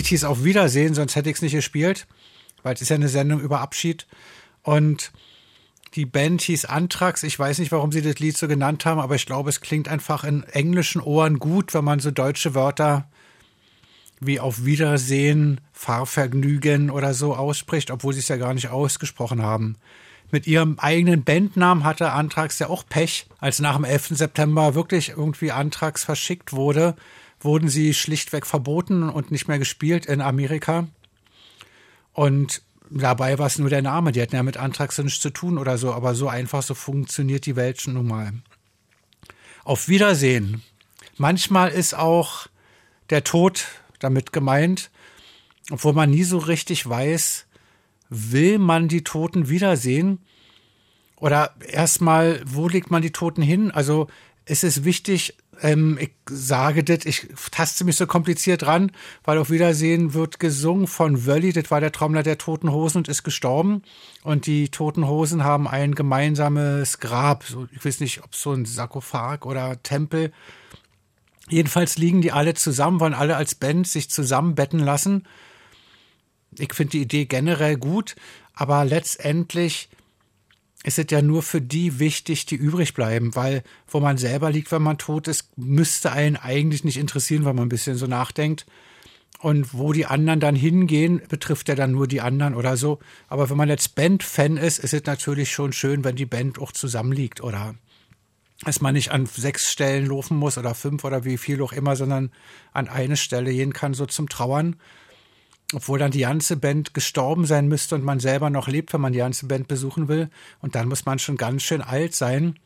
Hieß Auf Wiedersehen, sonst hätte ich es nicht gespielt, weil es ist ja eine Sendung über Abschied. Und die Band hieß Anthrax. Ich weiß nicht, warum sie das Lied so genannt haben, aber ich glaube, es klingt einfach in englischen Ohren gut, wenn man so deutsche Wörter wie Auf Wiedersehen, Fahrvergnügen oder so ausspricht, obwohl sie es ja gar nicht ausgesprochen haben. Mit ihrem eigenen Bandnamen hatte Anthrax ja auch Pech. Als nach dem 11. September wirklich irgendwie Anthrax verschickt wurde, wurden sie schlichtweg verboten und nicht mehr gespielt in Amerika. Und dabei war es nur der Name. Die hatten ja mit Anthrax nichts zu tun oder so, aber so einfach so funktioniert die Welt schon nun mal. Auf Wiedersehen. Manchmal ist auch der Tod damit gemeint, obwohl man nie so richtig weiß, will man die Toten wiedersehen? Oder erstmal, wo legt man die Toten hin? Also es ist wichtig, ähm, ich sage das, ich taste mich so kompliziert ran, weil auf Wiedersehen wird gesungen von Wölli, das war der Trommler der Toten Hosen und ist gestorben. Und die Toten Hosen haben ein gemeinsames Grab. Ich weiß nicht, ob so ein Sarkophag oder Tempel. Jedenfalls liegen die alle zusammen, wollen alle als Band sich zusammenbetten lassen. Ich finde die Idee generell gut, aber letztendlich ist es ja nur für die wichtig, die übrig bleiben, weil wo man selber liegt, wenn man tot ist, müsste einen eigentlich nicht interessieren, wenn man ein bisschen so nachdenkt. Und wo die anderen dann hingehen, betrifft ja dann nur die anderen oder so. Aber wenn man jetzt Band-Fan ist, ist es natürlich schon schön, wenn die Band auch zusammenliegt oder dass man nicht an sechs Stellen laufen muss oder fünf oder wie viel auch immer, sondern an eine Stelle gehen kann, so zum Trauern. Obwohl dann die ganze Band gestorben sein müsste und man selber noch lebt, wenn man die ganze Band besuchen will. Und dann muss man schon ganz schön alt sein,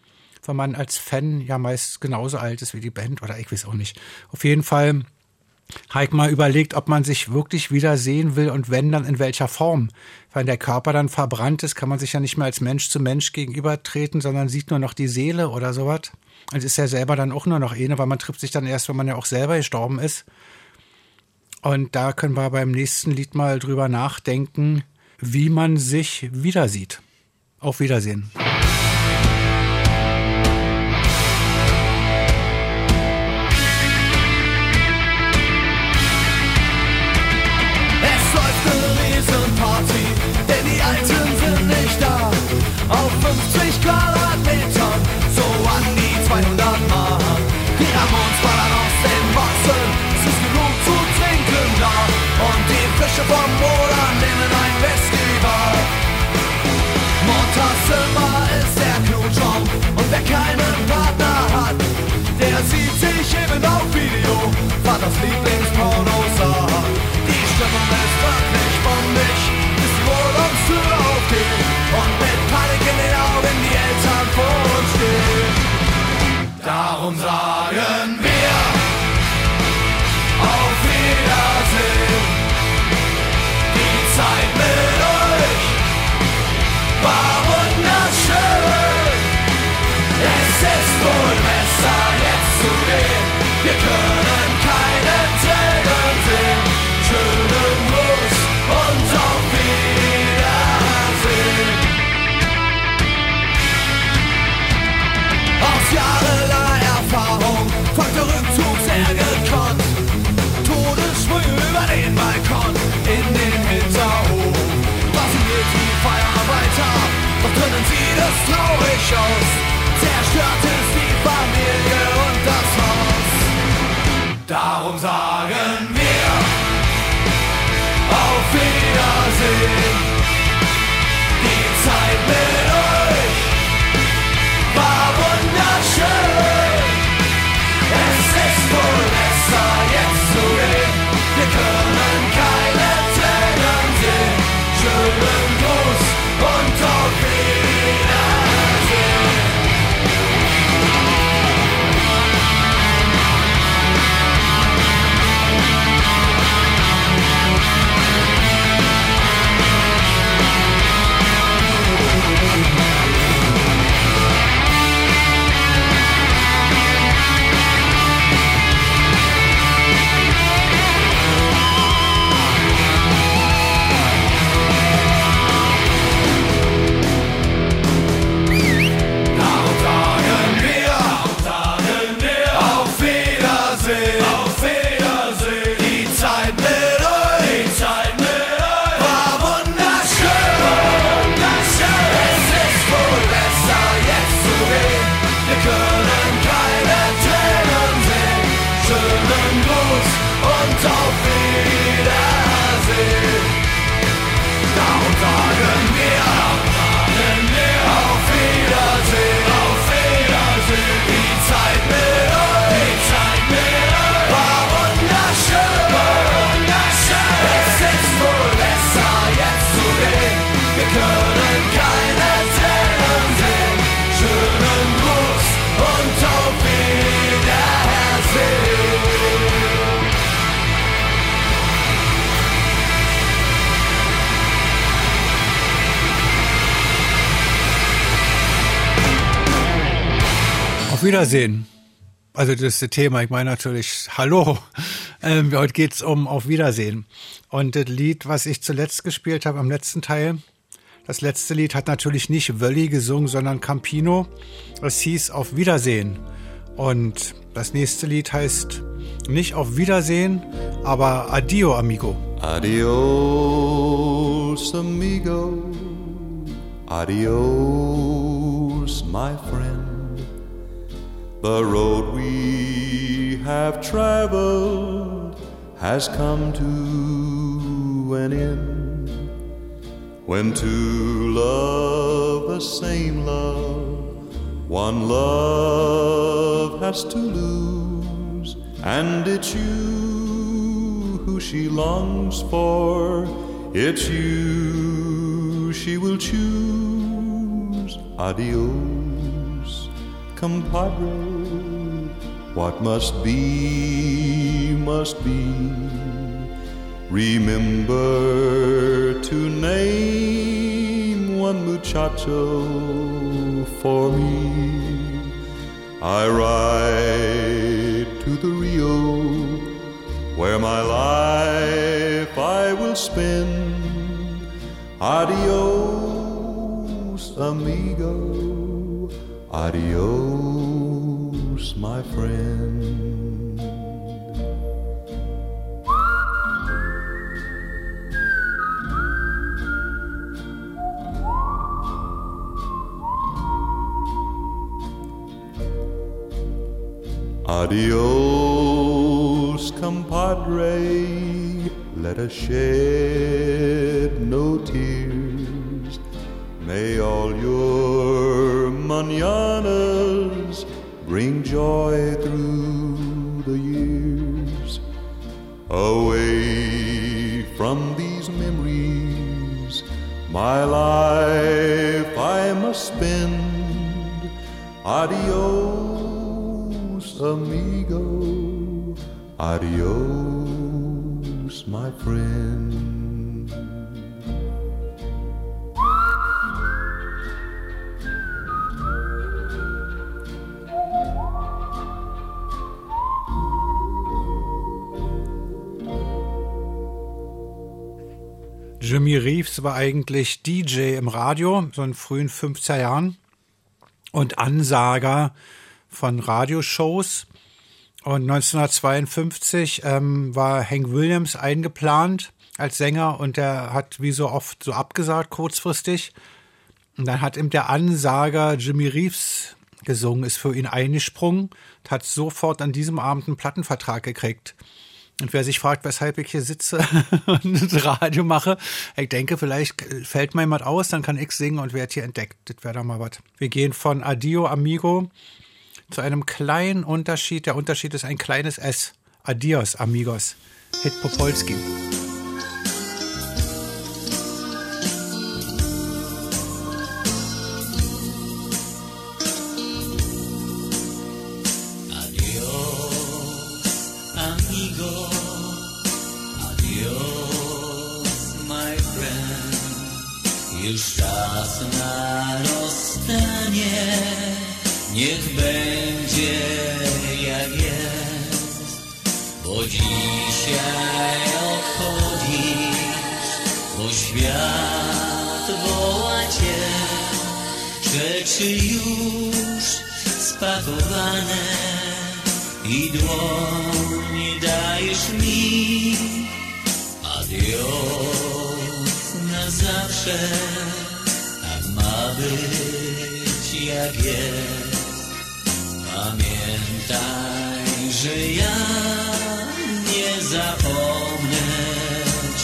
wenn man als Fan ja meist genauso alt ist wie die Band oder ich weiß auch nicht. Auf jeden Fall habe ich mal überlegt, ob man sich wirklich wieder sehen will und wenn, dann in welcher Form. Wenn der Körper dann verbrannt ist, kann man sich ja nicht mehr als Mensch zu Mensch gegenübertreten, sondern sieht nur noch die Seele oder sowas. Und ist ja selber dann auch nur noch eine, weil man trifft sich dann erst, wenn man ja auch selber gestorben ist. Und da können wir beim nächsten Lied mal drüber nachdenken, wie man sich wieder sieht. Auf Wiedersehen. Riesenparty, denn die Alten sind nicht da. Auf 50 Quadratmetern, Wäsche vom Molan nehmen ein Festival. Montas immer ist der Knutschraum und wer keinen Partner hat, der sieht sich eben auf Video. Vaters Liebling. Wiedersehen. Also das ist das Thema. Ich meine natürlich, hallo. Ähm, heute geht's um Auf Wiedersehen. Und das Lied, was ich zuletzt gespielt habe, am letzten Teil, das letzte Lied hat natürlich nicht Wölli gesungen, sondern Campino. Es hieß Auf Wiedersehen. Und das nächste Lied heißt nicht Auf Wiedersehen, aber Adio, Amigo. Adios, amigo. Adios, my friend. The road we have traveled has come to an end. When two love the same love, one love has to lose, and it's you who she longs for. It's you she will choose. Adios, compadre. What must be, must be. Remember to name one muchacho for me. I ride to the Rio where my life I will spend. Adios, amigo. Adios, my friend. Adios, compadre. Let us shed no tears. May all your mananas bring joy through the years. Away from these memories, my life I must spend. Adios, amigo. Adios, my friend. Jimmy Reeves war eigentlich DJ im Radio, so in frühen 50er Jahren und Ansager von Radioshows. Und 1952 ähm, war Hank Williams eingeplant als Sänger und der hat wie so oft so abgesagt kurzfristig. Und dann hat ihm der Ansager Jimmy Reeves gesungen, ist für ihn eingesprungen und hat sofort an diesem Abend einen Plattenvertrag gekriegt. Und wer sich fragt, weshalb ich hier sitze und Radio mache, ich denke, vielleicht fällt mir jemand aus, dann kann ich singen und werde hier entdeckt. Das wäre doch mal was. Wir gehen von Adio Amigo zu einem kleinen Unterschied. Der Unterschied ist ein kleines S. Adios, Amigos. Hit Popolski. Już czas na rozstanie. Niech będzie jak jest, bo dzisiaj odchodzisz, bo świat woła cię. Rzeczy już spakowane i dłoń dajesz mi. Zawsze, tak ma być jak jest. Pamiętaj, że ja nie zapomnę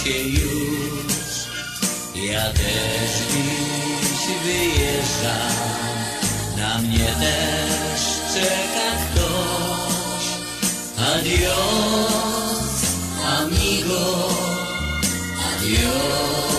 cię już. Ja też dziś wyjeżdżam, na mnie też czeka ktoś. Adios, amigo. Adios,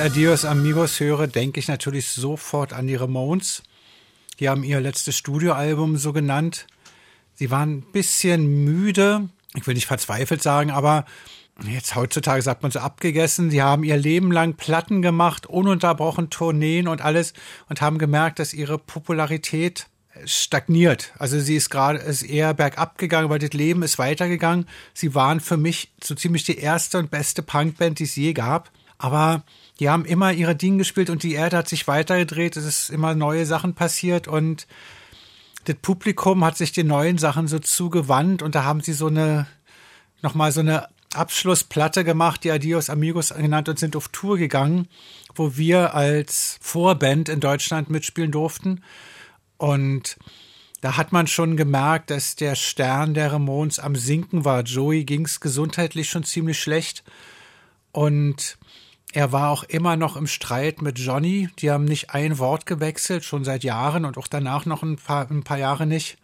Adios Amigos höre, denke ich natürlich sofort an die Ramones. Die haben ihr letztes Studioalbum so genannt. Sie waren ein bisschen müde, ich will nicht verzweifelt sagen, aber jetzt heutzutage sagt man so abgegessen. Sie haben ihr Leben lang Platten gemacht, ununterbrochen Tourneen und alles und haben gemerkt, dass ihre Popularität stagniert. Also sie ist gerade ist eher bergab gegangen, weil das Leben ist weitergegangen. Sie waren für mich so ziemlich die erste und beste Punkband, die es je gab. Aber die haben immer ihre Dinge gespielt und die Erde hat sich weitergedreht. Es ist immer neue Sachen passiert und das Publikum hat sich den neuen Sachen so zugewandt und da haben sie so eine, nochmal so eine Abschlussplatte gemacht, die Adios Amigos genannt und sind auf Tour gegangen, wo wir als Vorband in Deutschland mitspielen durften. Und da hat man schon gemerkt, dass der Stern der Ramones am Sinken war. Joey ging's gesundheitlich schon ziemlich schlecht. Und er war auch immer noch im Streit mit Johnny. Die haben nicht ein Wort gewechselt, schon seit Jahren und auch danach noch ein paar, ein paar Jahre nicht.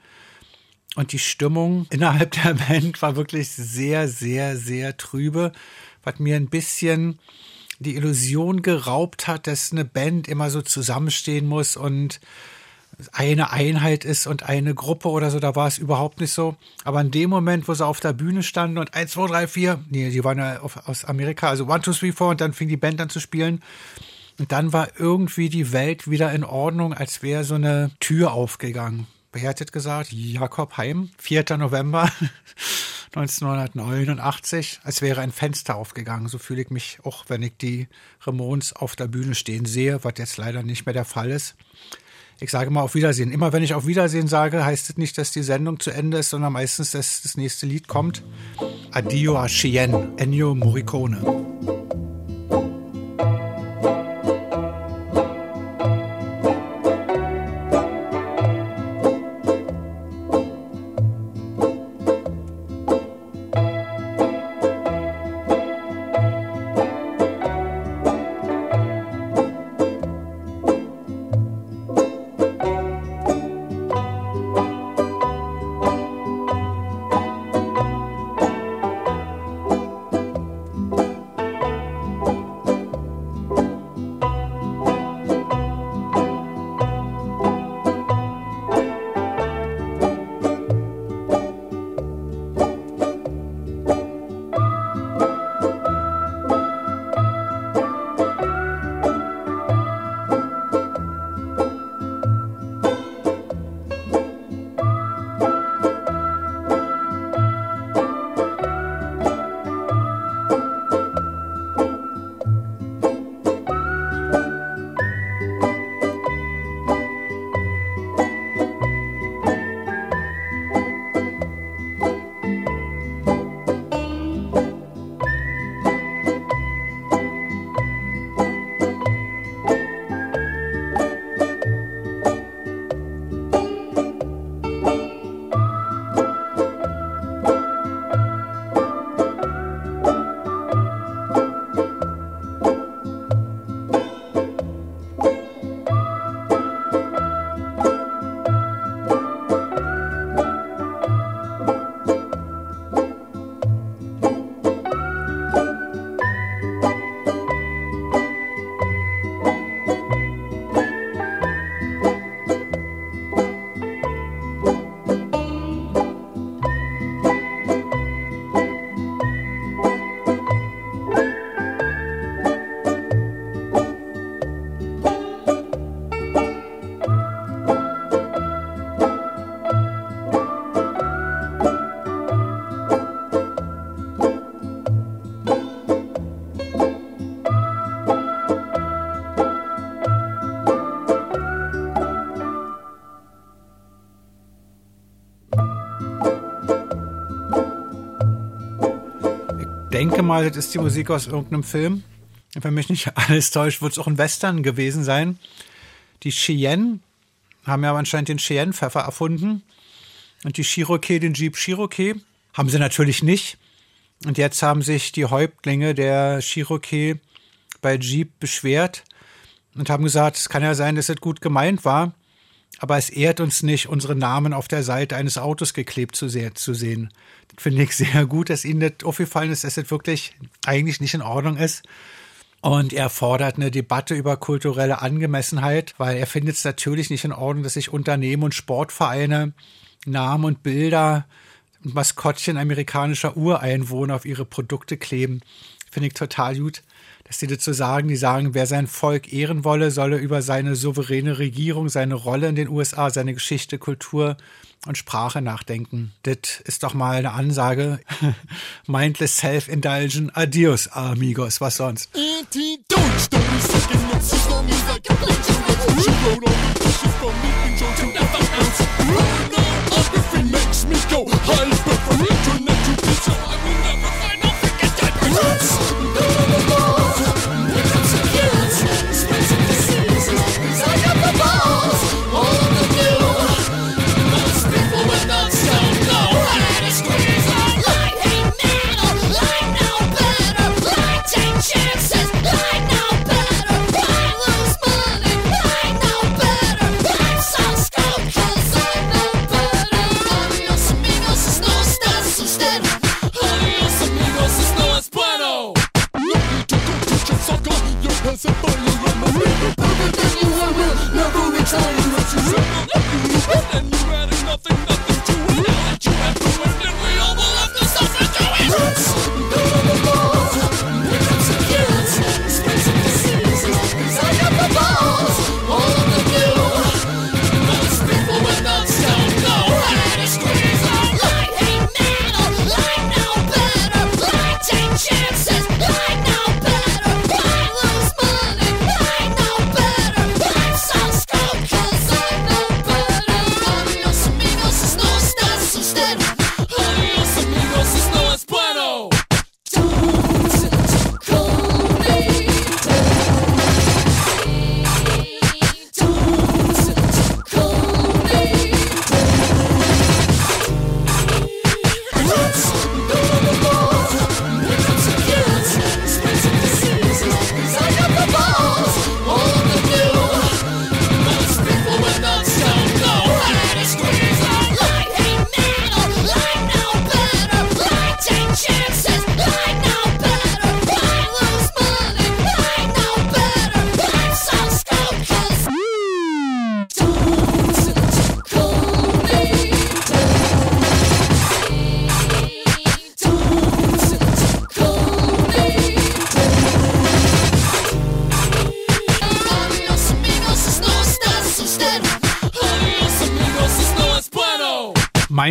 Und die Stimmung innerhalb der Band war wirklich sehr, sehr, sehr trübe, was mir ein bisschen die Illusion geraubt hat, dass eine Band immer so zusammenstehen muss und eine Einheit ist und eine Gruppe oder so, da war es überhaupt nicht so. Aber in dem Moment, wo sie auf der Bühne standen und 1, 2, 3, 4, nee, die waren ja aus Amerika, also 1, 2, 3, 4 und dann fing die Band an zu spielen. Und dann war irgendwie die Welt wieder in Ordnung, als wäre so eine Tür aufgegangen. Das gesagt? Jakob Heim, 4. November 1989, als wäre ein Fenster aufgegangen. So fühle ich mich auch, wenn ich die Ramones auf der Bühne stehen sehe, was jetzt leider nicht mehr der Fall ist. Ich sage mal auf Wiedersehen. Immer wenn ich auf Wiedersehen sage, heißt es nicht, dass die Sendung zu Ende ist, sondern meistens, dass das nächste Lied kommt. Adio a Chien, Ennio Morricone. Das ist die Musik aus irgendeinem Film. Wenn mich nicht alles täuscht, wird es auch ein Western gewesen sein. Die Cheyenne haben ja anscheinend den Cheyenne-Pfeffer erfunden. Und die Cherokee, den Jeep Cherokee, haben sie natürlich nicht. Und jetzt haben sich die Häuptlinge der Cherokee bei Jeep beschwert und haben gesagt, es kann ja sein, dass es gut gemeint war, aber es ehrt uns nicht, unsere Namen auf der Seite eines Autos geklebt zu, sehr, zu sehen. Das finde ich sehr gut, dass Ihnen das aufgefallen ist, dass das wirklich eigentlich nicht in Ordnung ist. Und er fordert eine Debatte über kulturelle Angemessenheit, weil er findet es natürlich nicht in Ordnung, dass sich Unternehmen und Sportvereine Namen und Bilder und Maskottchen amerikanischer Ureinwohner auf ihre Produkte kleben. Finde ich total gut, dass die dazu sagen, die sagen, wer sein Volk ehren wolle, solle über seine souveräne Regierung, seine Rolle in den USA, seine Geschichte, Kultur und Sprache nachdenken. Das ist doch mal eine Ansage. Mindless self-indulgent. Adios, amigos. Was sonst?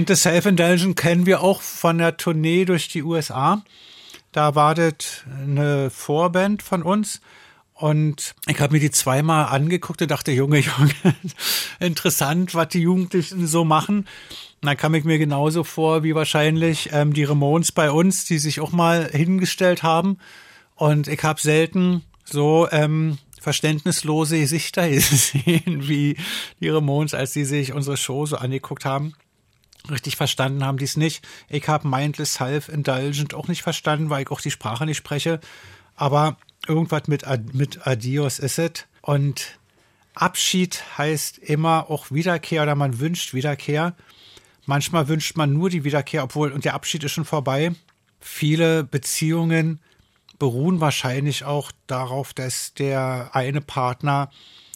Meinte Self-Indulgent kennen wir auch von der Tournee durch die USA. Da war das eine Vorband von uns. Und ich habe mir die zweimal angeguckt und dachte, Junge, Junge, interessant, was die Jugendlichen so machen. Und dann kam ich mir genauso vor wie wahrscheinlich ähm, die Ramones bei uns, die sich auch mal hingestellt haben. Und ich habe selten so ähm, verständnislose Gesichter gesehen wie die Ramones, als die sich unsere Show so angeguckt haben. Richtig verstanden haben die es nicht. Ich habe Mindless Self-Indulgent auch nicht verstanden, weil ich auch die Sprache nicht spreche. Aber irgendwas mit, Ad- mit Adios ist es. Und Abschied heißt immer auch Wiederkehr oder man wünscht Wiederkehr. Manchmal wünscht man nur die Wiederkehr, obwohl, und der Abschied ist schon vorbei. Viele Beziehungen beruhen wahrscheinlich auch darauf, dass der eine Partner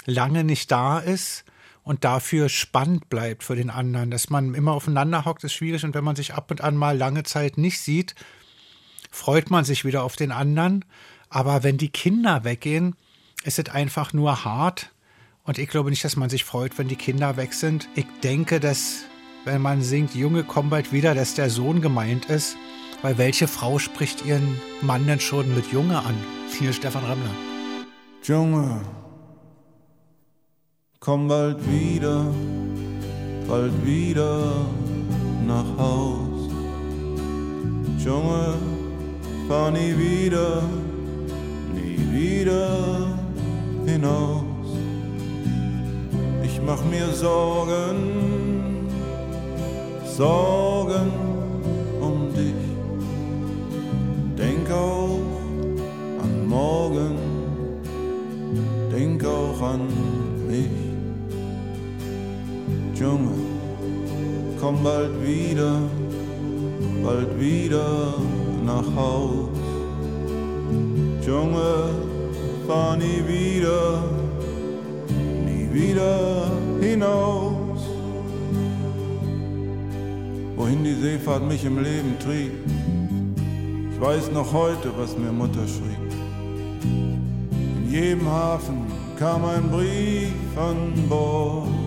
lange nicht da ist und dafür spannend bleibt für den anderen. Dass man immer aufeinander hockt, ist schwierig und wenn man sich ab und an mal lange Zeit nicht sieht, freut man sich wieder auf den anderen. Aber wenn die Kinder weggehen, ist es einfach nur hart. Und ich glaube nicht, dass man sich freut, wenn die Kinder weg sind. Ich denke, dass, wenn man singt, Junge, komm bald wieder, dass der Sohn gemeint ist. Weil welche Frau spricht ihren Mann denn schon mit Junge an? Hier Stefan Remmler. Junge, komm bald wieder, bald wieder nach Haus. Junge, fahr nie wieder, nie wieder hinaus. Ich mach mir Sorgen, Sorgen um dich. Denk auch an morgen, denk auch an mich. Junge, komm bald wieder, bald wieder nach Haus. Junge, fahr nie wieder, nie wieder hinaus. Wohin die Seefahrt mich im Leben trieb, ich weiß noch heute, was mir Mutter schrieb. In jedem Hafen kam ein Brief an Bord.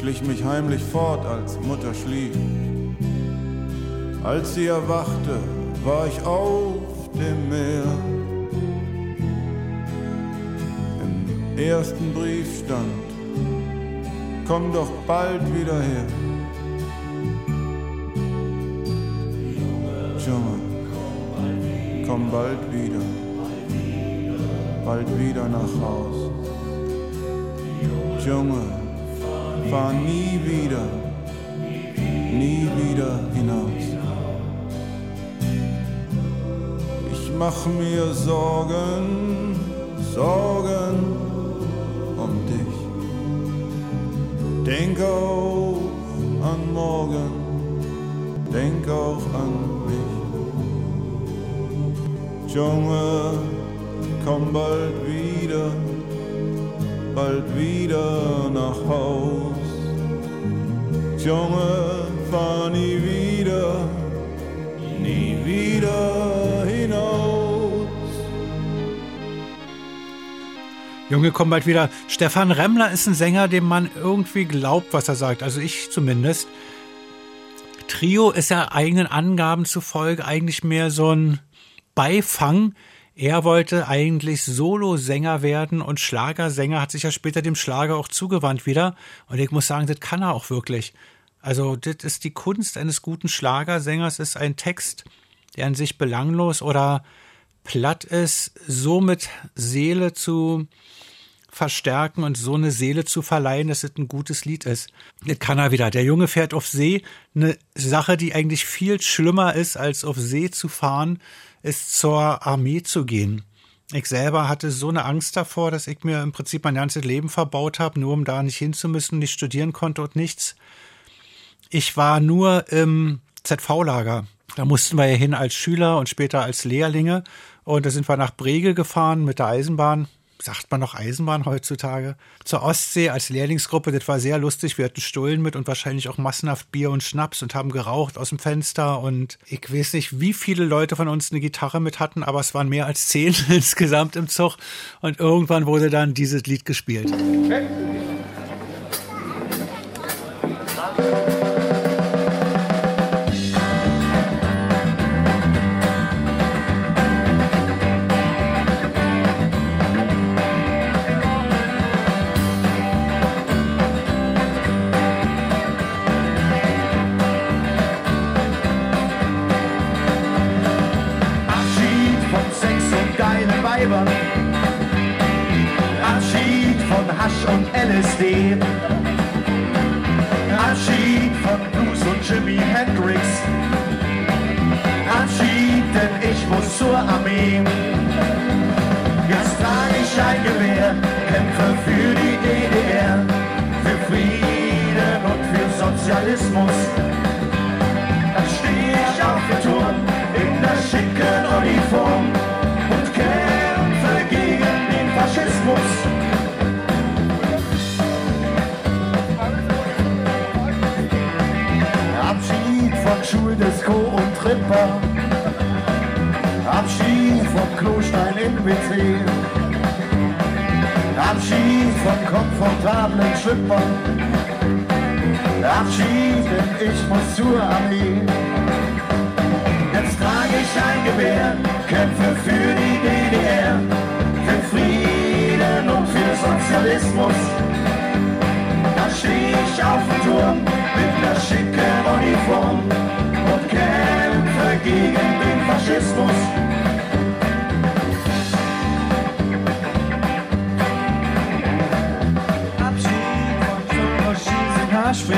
Ich schlich mich heimlich fort, als Mutter schlief. Als sie erwachte, war ich auf dem Meer. Im ersten Brief stand, komm doch bald wieder her. Junge, komm bald wieder bald wieder nach Haus. Junge, fahr nie wieder, nie wieder hinaus. Ich mach mir Sorgen, Sorgen um dich. Denk auch an morgen, denk auch an mich. Junge, komm bald wieder, bald wieder nach Haus. Junge, fahr nie wieder, nie wieder hinaus. Junge, komm bald wieder. Stefan Remmler ist ein Sänger, dem man irgendwie glaubt, was er sagt. Also ich zumindest. Trio ist ja eigenen Angaben zufolge eigentlich mehr so ein Beifang. Er wollte eigentlich Solo-Sänger werden und Schlagersänger, hat sich ja später dem Schlager auch zugewandt wieder. Und ich muss sagen, das kann er auch wirklich. Also, das ist die Kunst eines guten Schlagersängers, ist ein Text, der an sich belanglos oder platt ist, so mit Seele zu verstärken und so eine Seele zu verleihen, dass es ein gutes Lied ist. Das kann er wieder. Der Junge fährt auf See. Eine Sache, die eigentlich viel schlimmer ist, als auf See zu fahren, ist zur Armee zu gehen. Ich selber hatte so eine Angst davor, dass ich mir im Prinzip mein ganzes Leben verbaut habe, nur um da nicht hinzumüssen, nicht studieren konnte und nichts. Ich war nur im ZV-Lager. Da mussten wir ja hin als Schüler und später als Lehrlinge. Und da sind wir nach Brege gefahren mit der Eisenbahn. Sagt man noch Eisenbahn heutzutage? Zur Ostsee als Lehrlingsgruppe. Das war sehr lustig. Wir hatten Stullen mit und wahrscheinlich auch massenhaft Bier und Schnaps und haben geraucht aus dem Fenster. Und ich weiß nicht, wie viele Leute von uns eine Gitarre mit hatten, aber es waren mehr als zehn insgesamt im Zug. Und irgendwann wurde dann dieses Lied gespielt. Armee. Jetzt trage ich ein Gewehr, kämpfe für die DDR, für Frieden und für Sozialismus. Dann stehe ich auf dem Turm in der schicken Uniform und kämpfe gegen den Faschismus. Abschied von Schulden Nachbar. Abschied vom Klostein im WC. Abschied vom komfortablen Schwimmbad. Abschied, denn ich muss zur Armee. Jetzt trage ich ein Gewehr, kämpfe für die DDR, für Frieden und für Sozialismus. Da steh ich auf dem Turm mit ner schicken Uniform und kämpfe gegen den Faschismus. Abschied von Turboschießen, Haarspiel.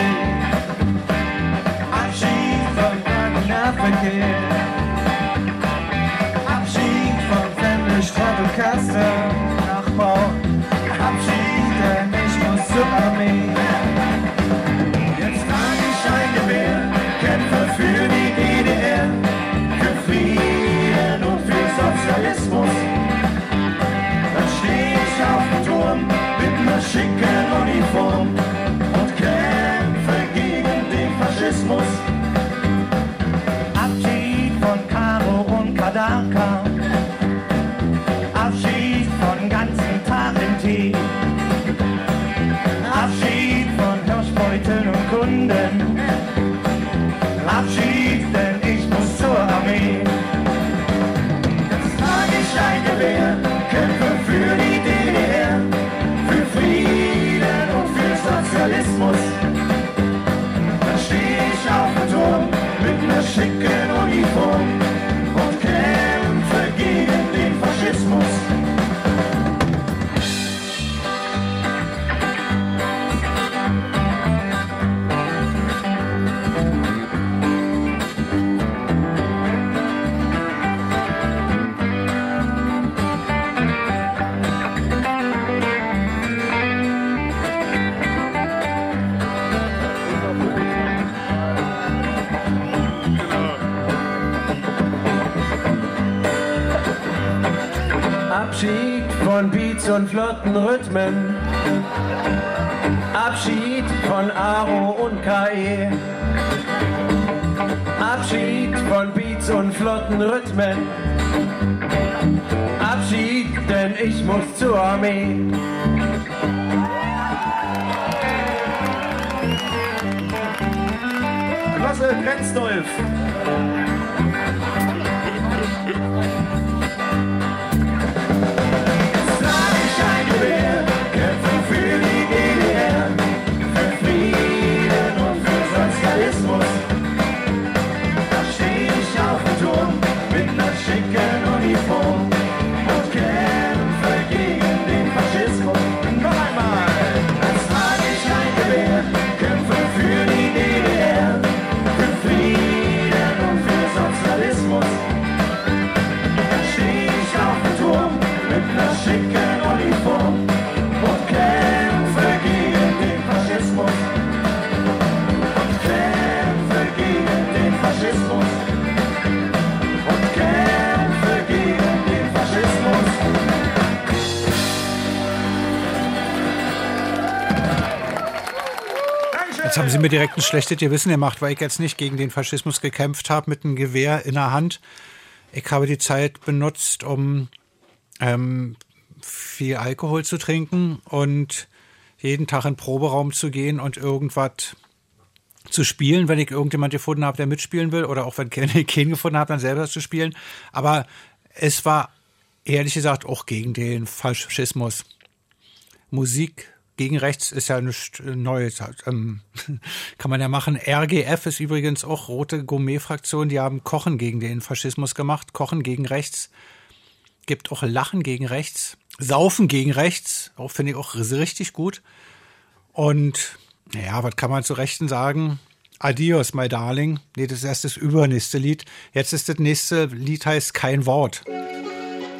Abschied von Nahverkehr. Abschied von Fendisch, Trottelkaster, Nachbau. Und und flotten Rhythmen. Abschied von Aro und KE. Abschied von Beats und flotten Rhythmen. Abschied, denn ich muss zur Armee. Klasse Grenzdolf. Jetzt haben Sie mir direkt ein schlechtes Gewissen gemacht, weil ich jetzt nicht gegen den Faschismus gekämpft habe mit einem Gewehr in der Hand. Ich habe die Zeit benutzt, um ähm, viel Alkohol zu trinken und jeden Tag in den Proberaum zu gehen und irgendwas zu spielen, wenn ich irgendjemand gefunden habe, der mitspielen will, oder auch wenn ich keinen gefunden habe, dann selber zu spielen. Aber es war ehrlich gesagt auch gegen den Faschismus. Musik gegen rechts ist ja nichts Neues. Ähm, kann man ja machen. RGF ist übrigens auch rote Gourmet-Fraktion. Die haben Kochen gegen den Faschismus gemacht. Kochen gegen rechts. Gibt auch Lachen gegen rechts. Saufen gegen rechts. Auch finde ich auch richtig gut. Und ja, was kann man zu Rechten sagen? Adios, my darling. Nee, das ist erst das übernächste Lied. Jetzt ist das nächste Lied heißt Kein Wort.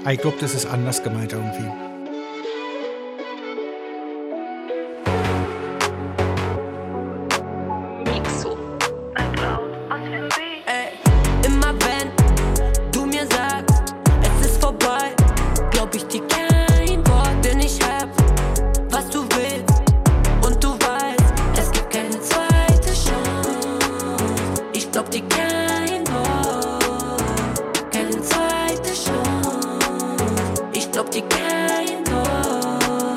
Ich glaube, das ist anders gemeint irgendwie. die Gang. Oh.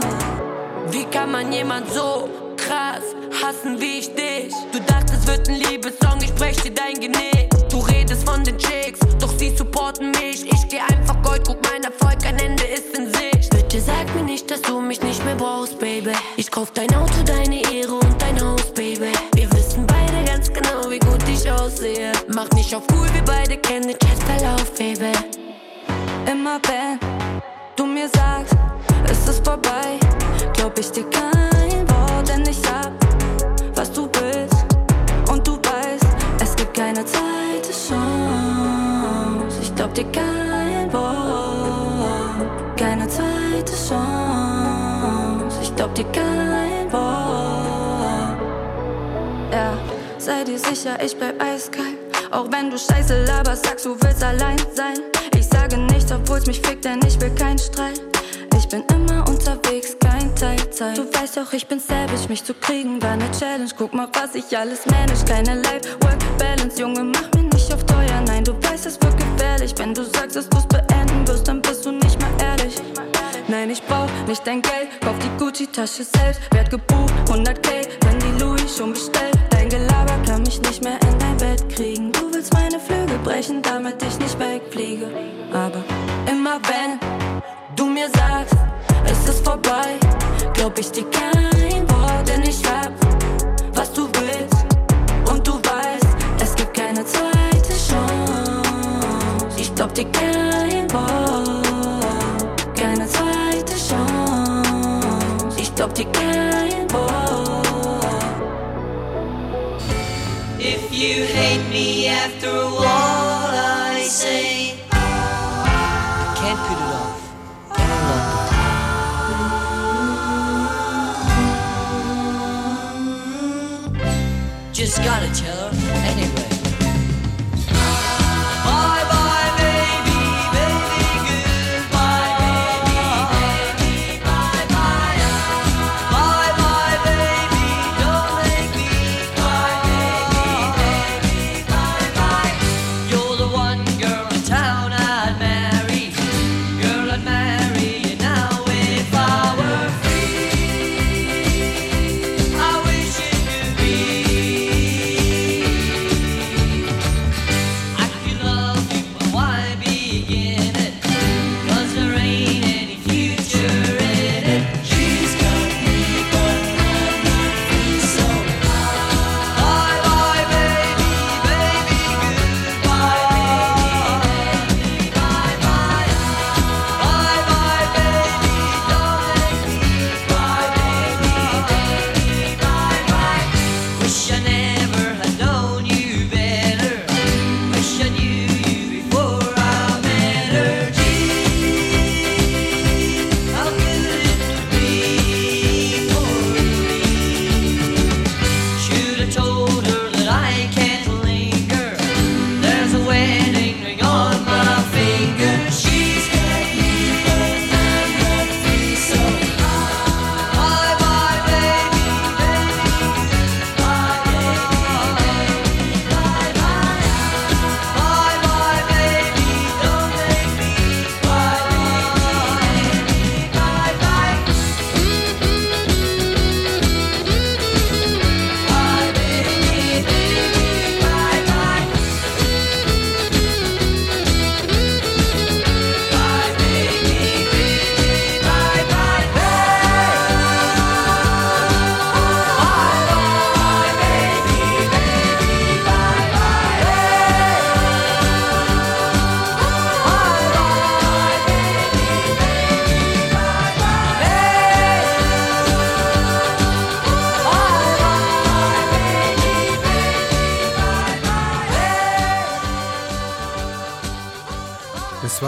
Wie kann man jemand so krass hassen wie ich dich? Du dachtest, wird ein Liebessong, ich brech dir dein Genick. Du redest von den Chicks, doch sie supporten mich. Ich geh einfach Gold, guck mein Erfolg, ein Ende ist in Sicht. Bitte sag mir nicht, dass du mich nicht mehr brauchst, Baby. Ich kauf dein Auto, deine Ehre und dein Haus, Baby. Wir wissen beide ganz genau, wie gut ich aussehe. Mach nicht auf cool, wir beide kennen den Chatverlauf, Baby. Immer wenn du mir sagst, es ist vorbei, glaub ich dir kein Wort, denn ich hab, was du willst. Und du weißt, es gibt keine zweite Chance. Ich glaub dir kein Wort, keine zweite Chance. Ich glaub dir kein Wort. Ja, sei dir sicher, ich bleib eiskalt. Auch wenn du Scheiße laberst, sagst du willst allein sein. Ich sage nichts, obwohl's mich fickt, denn ich will keinen Streit. Ich bin immer unterwegs, kein Teilzeit. Du weißt doch, ich bin savage, mich zu kriegen war ne Challenge. Guck mal, was ich alles manage. Keine Life-Work-Balance, Junge, mach mir nicht auf teuer. Nein, du weißt, es wird gefährlich. Wenn du sagst, dass du's beenden wirst, dann bist du nicht mal ehrlich. Nein, ich brauch nicht dein Geld, kauf die Gucci-Tasche selbst. Werd gebucht, 100k, wenn die Louis schon bestellt. Dein Gelaber kann mich nicht mehr in dein Bett kriegen. Du willst meine Flügel brechen, damit ich nicht wegfliege. Aber immer wenn du mir sagst, es ist vorbei, glaub ich dir kein Wort, denn ich hab, was du willst. Und du weißt, es gibt keine zweite Chance. Ich glaub dir kein Wort, keine zweite Chance. Ich glaub dir kein you hate me after all I say, I can't put it off any longer. Just gotta tell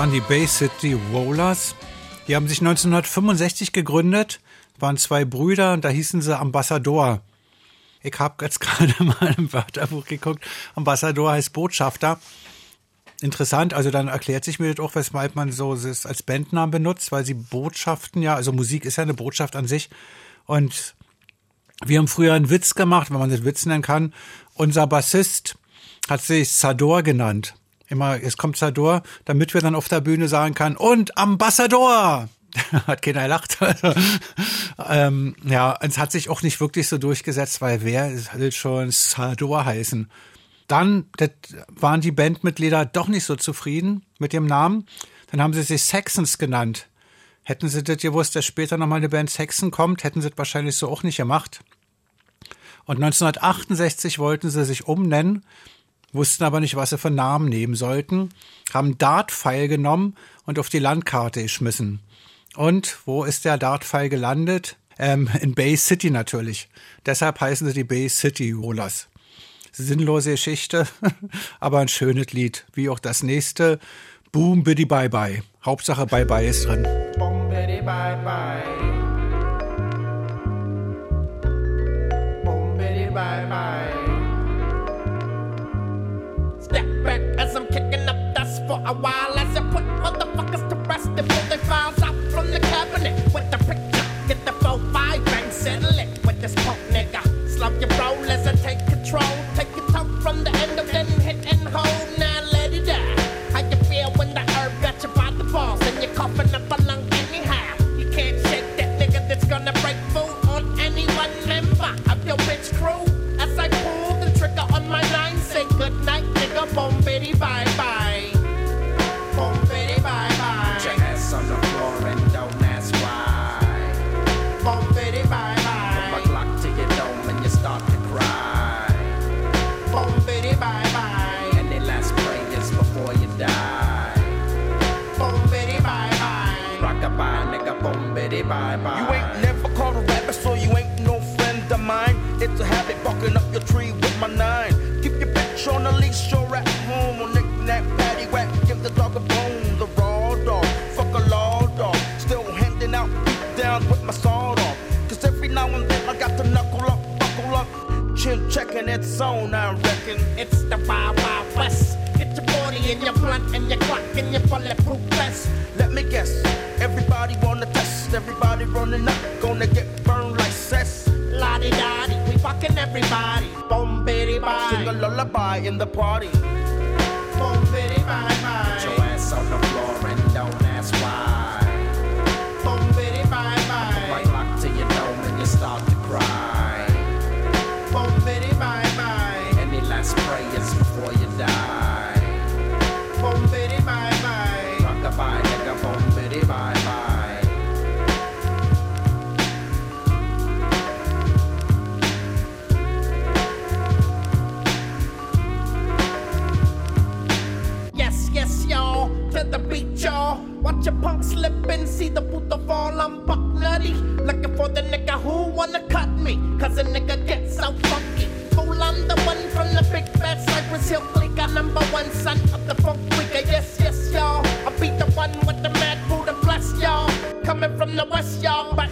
waren die Bay City Rollers. Die haben sich 1965 gegründet, waren zwei Brüder und da hießen sie Ambassador. Ich habe jetzt gerade mal im Wörterbuch geguckt. Ambassador heißt Botschafter. Interessant, also dann erklärt sich mir das auch, weshalb man so es als Bandnamen benutzt, weil sie Botschaften ja, also Musik ist ja eine Botschaft an sich. Und wir haben früher einen Witz gemacht, wenn man das Witz nennen kann. Unser Bassist hat sich Sador genannt. Immer, es kommt Sador, damit wir dann auf der Bühne sagen kann, und Ambassador! hat keiner gelacht. Also, ähm, ja, es hat sich auch nicht wirklich so durchgesetzt, weil wer will schon Sador heißen? Dann das waren die Bandmitglieder doch nicht so zufrieden mit dem Namen. Dann haben sie sich Saxons genannt. Hätten sie das gewusst, dass später nochmal eine Band Saxon kommt, hätten sie das wahrscheinlich so auch nicht gemacht. Und 1968 wollten sie sich umnennen, wussten aber nicht, was sie für Namen nehmen sollten, haben Dart-Pfeil genommen und auf die Landkarte geschmissen. Und wo ist der Dart-Pfeil gelandet? Ähm, in Bay City natürlich. Deshalb heißen sie die Bay City Rollers. Sinnlose Geschichte, aber ein schönes Lied. Wie auch das nächste. Boom, biddy, bye, bye. Hauptsache, bye, bye ist drin. Boom, biddy, bye, bye. For a while as I put bye bye. You ain't never caught a rabbit, so you ain't no friend of mine. It's a habit barking up your tree with my nine. Keep your bitch on the leash, you're at home. On knick-knack, paddywhack, give the dog a bone. The raw dog, fuck a law dog. Still handing out beat down with my sword off. Cause every now and then I got to knuckle up, buckle up. Chin checking its zone, I reckon. It's the Wild Wild West. Get your 40 and your blunt and your clock and your bulletproof vest. Let me guess, everybody wanna test, everybody running up, gonna get burned like cess. Lottie dottie, we fucking everybody. Boom, bitty, bye. Sing a lullaby in the party. Boom, bitty, bye, bye. Put your ass on the Watch a punk slip and see the puto fall. I'm buck nutty. Looking for the nigga who wanna cut me. Cause a nigga gets so funky. Fool, I'm the one from the big fat Cypress Hill clique. I'm number one son of the funk freaker. Yes, yes, y'all. I beat the one with the mad Buddha bless y'all. Coming from the west, y'all. But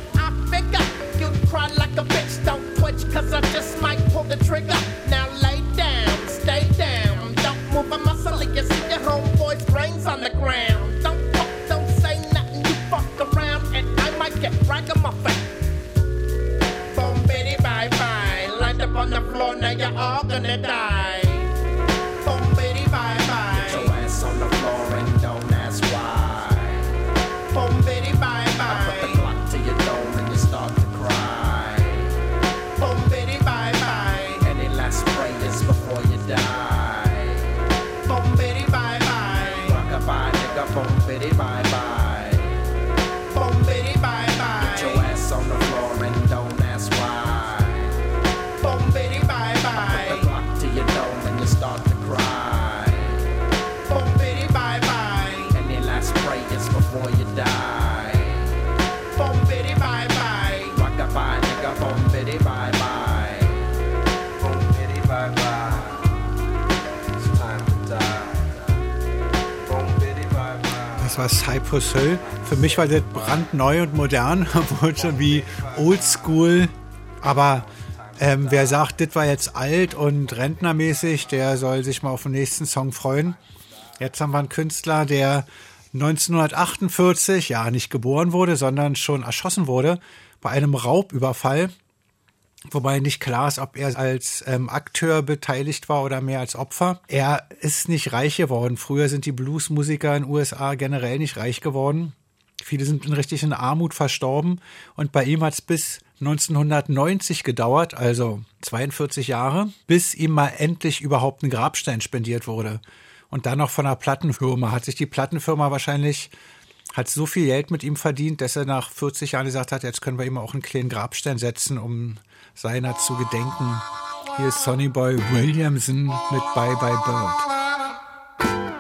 Das war Cypress Hill. Für mich war das brandneu und modern, obwohl schon wie oldschool. Aber ähm, wer sagt, das war jetzt alt und rentnermäßig, der soll sich mal auf den nächsten Song freuen. Jetzt haben wir einen Künstler, der 1948, ja, nicht geboren wurde, sondern schon erschossen wurde bei einem Raubüberfall. Wobei nicht klar ist, ob er als ähm, Akteur beteiligt war oder mehr als Opfer. Er ist nicht reich geworden. Früher sind die Bluesmusiker in den USA generell nicht reich geworden. Viele sind in richtig Armut verstorben und bei ihm hat es bis 1990 gedauert, also 42 Jahre, bis ihm mal endlich überhaupt ein Grabstein spendiert wurde. Und dann noch von einer Plattenfirma. Hat sich die Plattenfirma wahrscheinlich, hat so viel Geld mit ihm verdient, dass er nach 40 Jahren gesagt hat, jetzt können wir ihm auch einen kleinen Grabstein setzen, um seiner zu gedenken. Hier ist Sonny Boy Williamson mit Bye Bye Bird.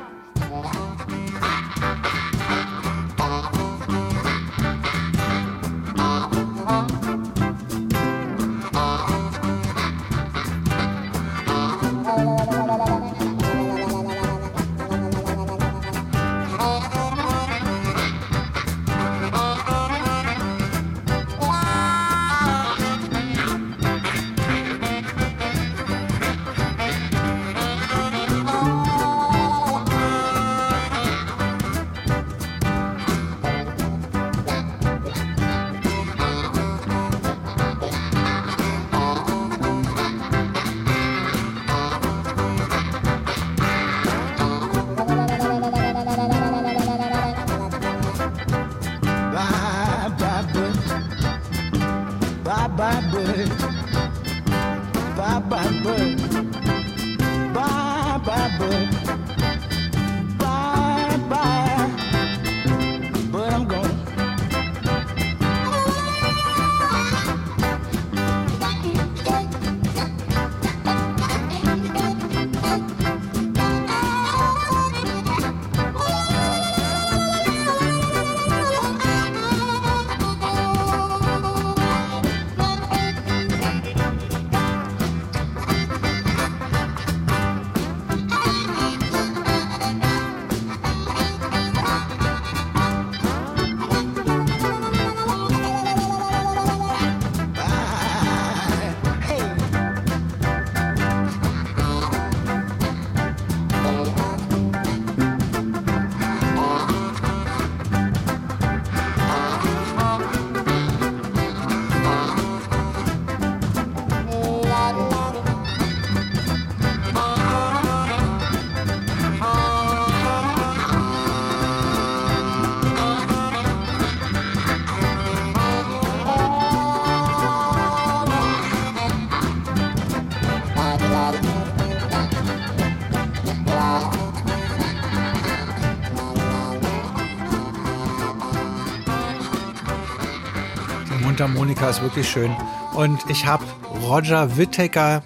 Mundharmonika ist wirklich schön. Und ich habe Roger Whittaker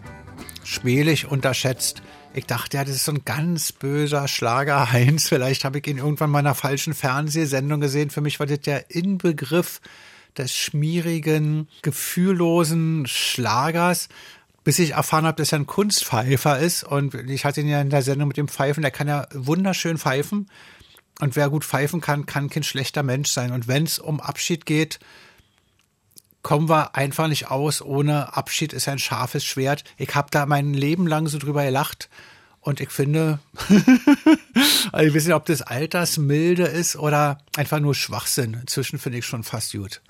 schmählich unterschätzt. Ich dachte, ja, das ist so ein ganz böser Schlager Heinz. Vielleicht habe ich ihn irgendwann mal in einer falschen Fernsehsendung gesehen. Für mich war das der Inbegriff des schmierigen, gefühllosen Schlagers. Bis ich erfahren habe, dass er ein Kunstpfeifer ist. Und ich hatte ihn ja in der Sendung mit dem Pfeifen. Der kann ja wunderschön pfeifen. Und wer gut pfeifen kann, kann kein schlechter Mensch sein. Und wenn es um Abschied geht, kommen wir einfach nicht aus. Ohne Abschied ist ein scharfes Schwert. Ich habe da mein Leben lang so drüber gelacht. Und ich finde, also ich weiß nicht, ob das Altersmilde ist oder einfach nur Schwachsinn. Inzwischen finde ich schon fast gut.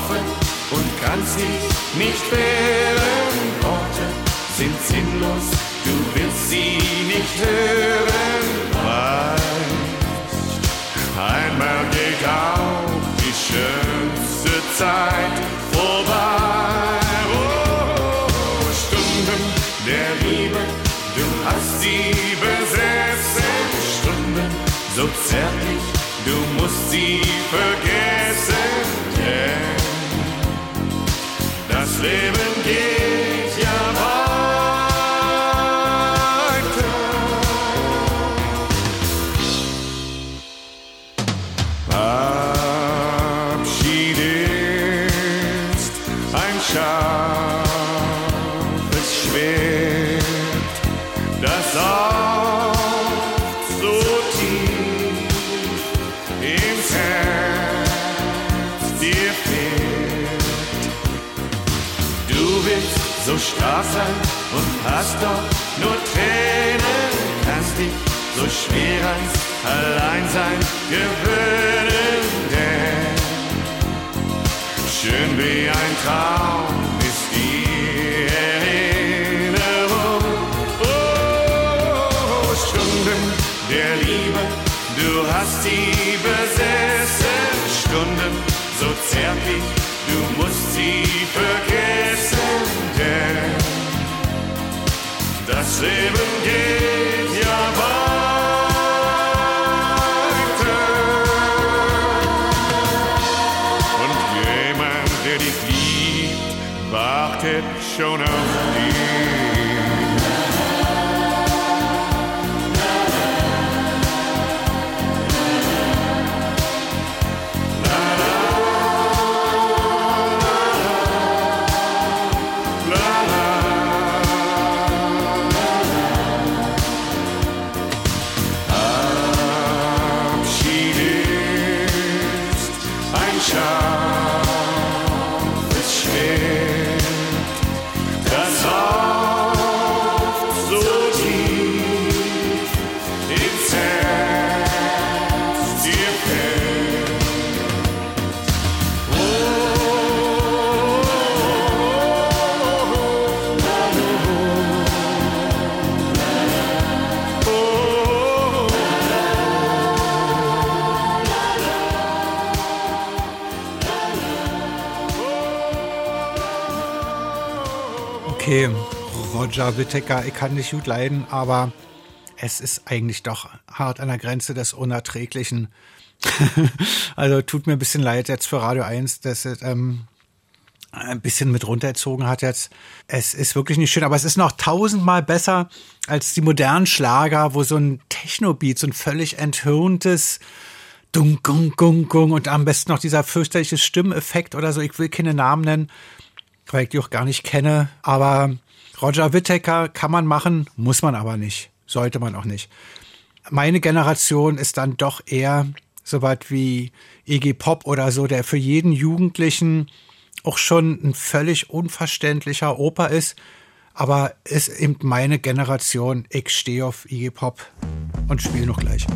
Getroffen und kannst dich nicht wehren. Worte sind sinnlos, du willst sie nicht hören. Weißt, einmal geht auch die schönste Zeit vorbei. Oh, Stunden der Liebe, du hast sie besessen. Stunden so zärtlich, du musst sie Whittaker, ich kann dich gut leiden, aber es ist eigentlich doch hart an der Grenze des Unerträglichen. also tut mir ein bisschen leid jetzt für Radio 1, dass es ähm, ein bisschen mit runtergezogen hat jetzt. Es ist wirklich nicht schön, aber es ist noch tausendmal besser als die modernen Schlager, wo so ein Techno-Beat, so ein völlig enthirntes Dung, gung, gung, gung und am besten noch dieser fürchterliche Stimmeffekt oder so. Ich will keine Namen nennen, weil ich die auch gar nicht kenne. Aber Roger Whittaker kann man machen, muss man aber nicht. Sollte man auch nicht. Meine Generation ist dann doch eher so was wie Iggy Pop oder so, der für jeden Jugendlichen auch schon ein völlig unverständlicher Oper ist. Aber ist eben meine Generation. Ich stehe auf Iggy Pop und spiele noch gleich.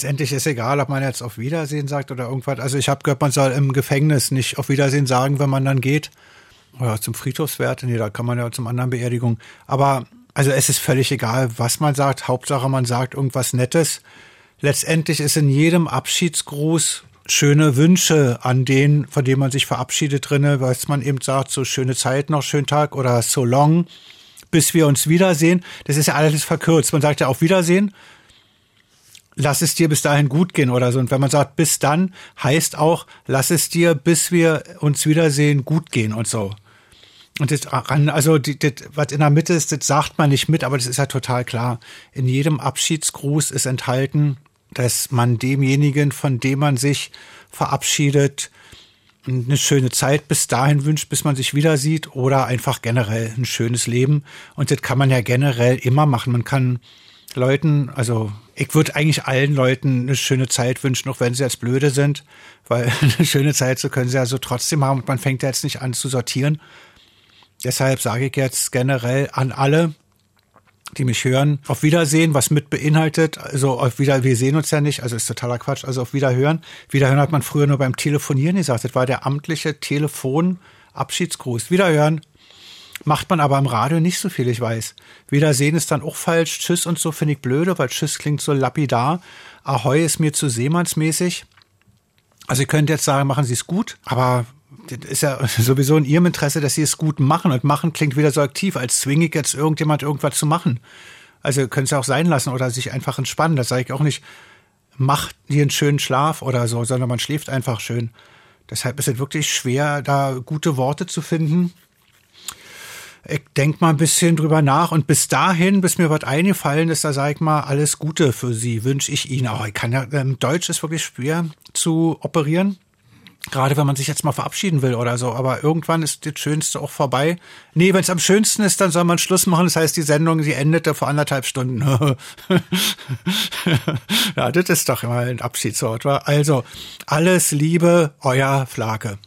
Letztendlich ist egal, ob man jetzt auf Wiedersehen sagt oder irgendwas. Also ich habe gehört, man soll im Gefängnis nicht auf Wiedersehen sagen, wenn man dann geht. Oder zum Friedhofswert, nee, da kann man ja zum anderen Beerdigung. Aber also es ist völlig egal, was man sagt. Hauptsache, man sagt irgendwas Nettes. Letztendlich ist in jedem Abschiedsgruß schöne Wünsche an den, von dem man sich verabschiedet drinne, was man eben sagt, so schöne Zeit noch, schönen Tag oder so long, bis wir uns wiedersehen. Das ist ja alles verkürzt. Man sagt ja auf Wiedersehen, lass es dir bis dahin gut gehen oder so. Und wenn man sagt bis dann, heißt auch, lass es dir, bis wir uns wiedersehen, gut gehen und so. Und das, also das, was in der Mitte ist, das sagt man nicht mit, aber das ist ja total klar. In jedem Abschiedsgruß ist enthalten, dass man demjenigen, von dem man sich verabschiedet, eine schöne Zeit bis dahin wünscht, bis man sich wieder sieht oder einfach generell ein schönes Leben. Und das kann man ja generell immer machen. Man kann Leuten, also ich würde eigentlich allen Leuten eine schöne Zeit wünschen, auch wenn sie jetzt blöde sind, weil eine schöne Zeit, so können sie ja so trotzdem haben und man fängt ja jetzt nicht an zu sortieren. Deshalb sage ich jetzt generell an alle, die mich hören, auf Wiedersehen, was mit beinhaltet, also auf Wieder, wir sehen uns ja nicht, also ist totaler Quatsch, also auf Wiederhören. Wiederhören hat man früher nur beim Telefonieren gesagt, das war der amtliche Telefon-Abschiedsgruß. Wiederhören macht man aber im Radio nicht so viel, ich weiß. Wiedersehen ist dann auch falsch, Tschüss und so finde ich blöde, weil Tschüss klingt so lapidar. Ahoi ist mir zu seemannsmäßig. Also ihr könnt jetzt sagen, machen Sie es gut, aber das ist ja sowieso in Ihrem Interesse, dass Sie es gut machen. Und machen klingt wieder so aktiv, als zwinge ich jetzt irgendjemand irgendwas zu machen. Also können Sie auch sein lassen oder sich einfach entspannen. Das sage ich auch nicht, macht hier einen schönen Schlaf oder so, sondern man schläft einfach schön. Deshalb ist es wirklich schwer, da gute Worte zu finden. Ich denk mal ein bisschen drüber nach und bis dahin, bis mir was eingefallen ist, da sag ich mal, alles Gute für Sie, wünsche ich Ihnen. Aber ich kann ja, ähm, Deutsch ist wirklich schwer zu operieren. Gerade wenn man sich jetzt mal verabschieden will oder so. Aber irgendwann ist das Schönste auch vorbei. Nee, wenn es am schönsten ist, dann soll man Schluss machen. Das heißt, die Sendung, sie endete vor anderthalb Stunden. ja, das ist doch immer ein Abschiedswort. Wa? Also, alles Liebe, euer Flake.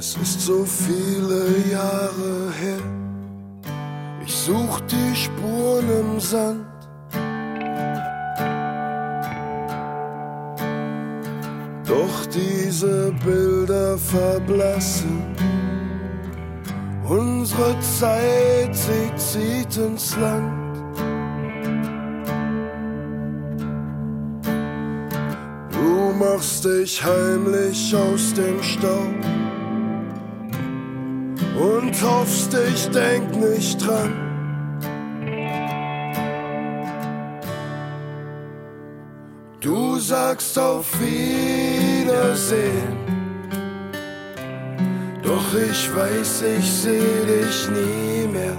Es ist so viele Jahre her. Ich such die Spuren im Sand. Doch diese Bilder verblassen. Unsere Zeit, sie zieht ins Land. Du machst dich heimlich aus dem Staub und hoffst, ich denk nicht dran. Du sagst auf Wiedersehen, doch ich weiß, ich seh dich nie mehr.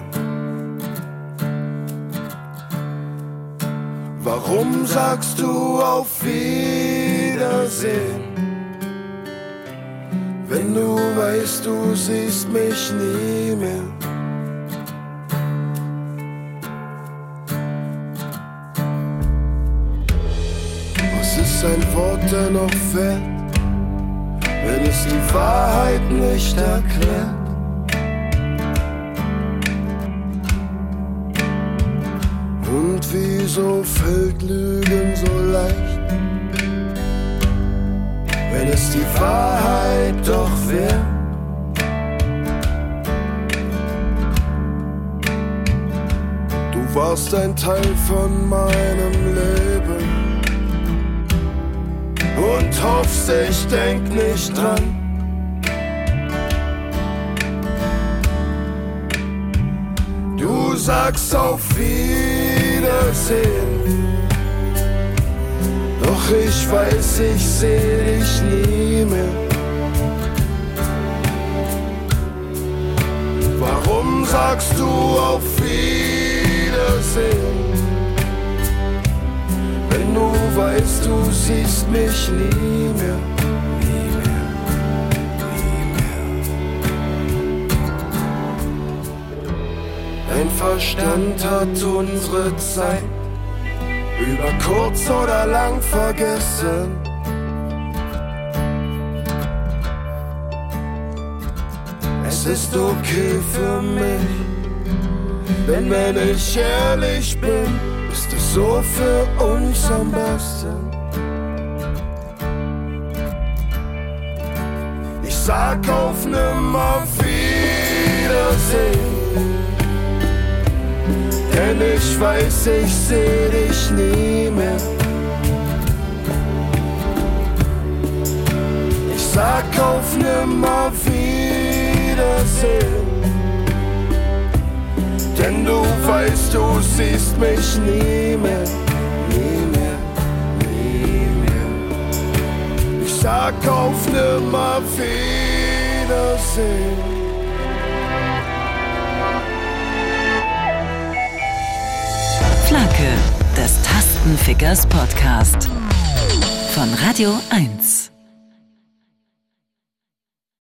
Warum sagst du auf Wiedersehen? Wenn du weißt, du siehst mich nie mehr. Was ist ein Wort dennoch wert, wenn es die Wahrheit nicht erklärt? Und wieso fällt Lügen so leicht, wenn es die Wahrheit doch wäre? Du warst ein Teil von meinem Leben und hoffst, ich denk nicht dran. Du sagst auf Wiedersehen, ich weiß, ich seh dich nie mehr. Warum sagst du auf Wiedersehen? Wenn du weißt, du siehst mich nie mehr. Dein Verstand hat unsere Zeit über kurz oder lang vergessen. Es ist okay für mich, denn wenn ich ehrlich bin, ist es so für uns am besten. Ich sag auf nimmer Wiedersehen. Denn ich weiß, ich seh dich nie mehr. Ich sag auf nimmer Wiedersehen. Denn du weißt, du siehst mich nie mehr. Nie mehr, nie mehr. Ich sag auf nimmer Wiedersehen. Flake, des Tastenfickers Podcast. Von Radio 1.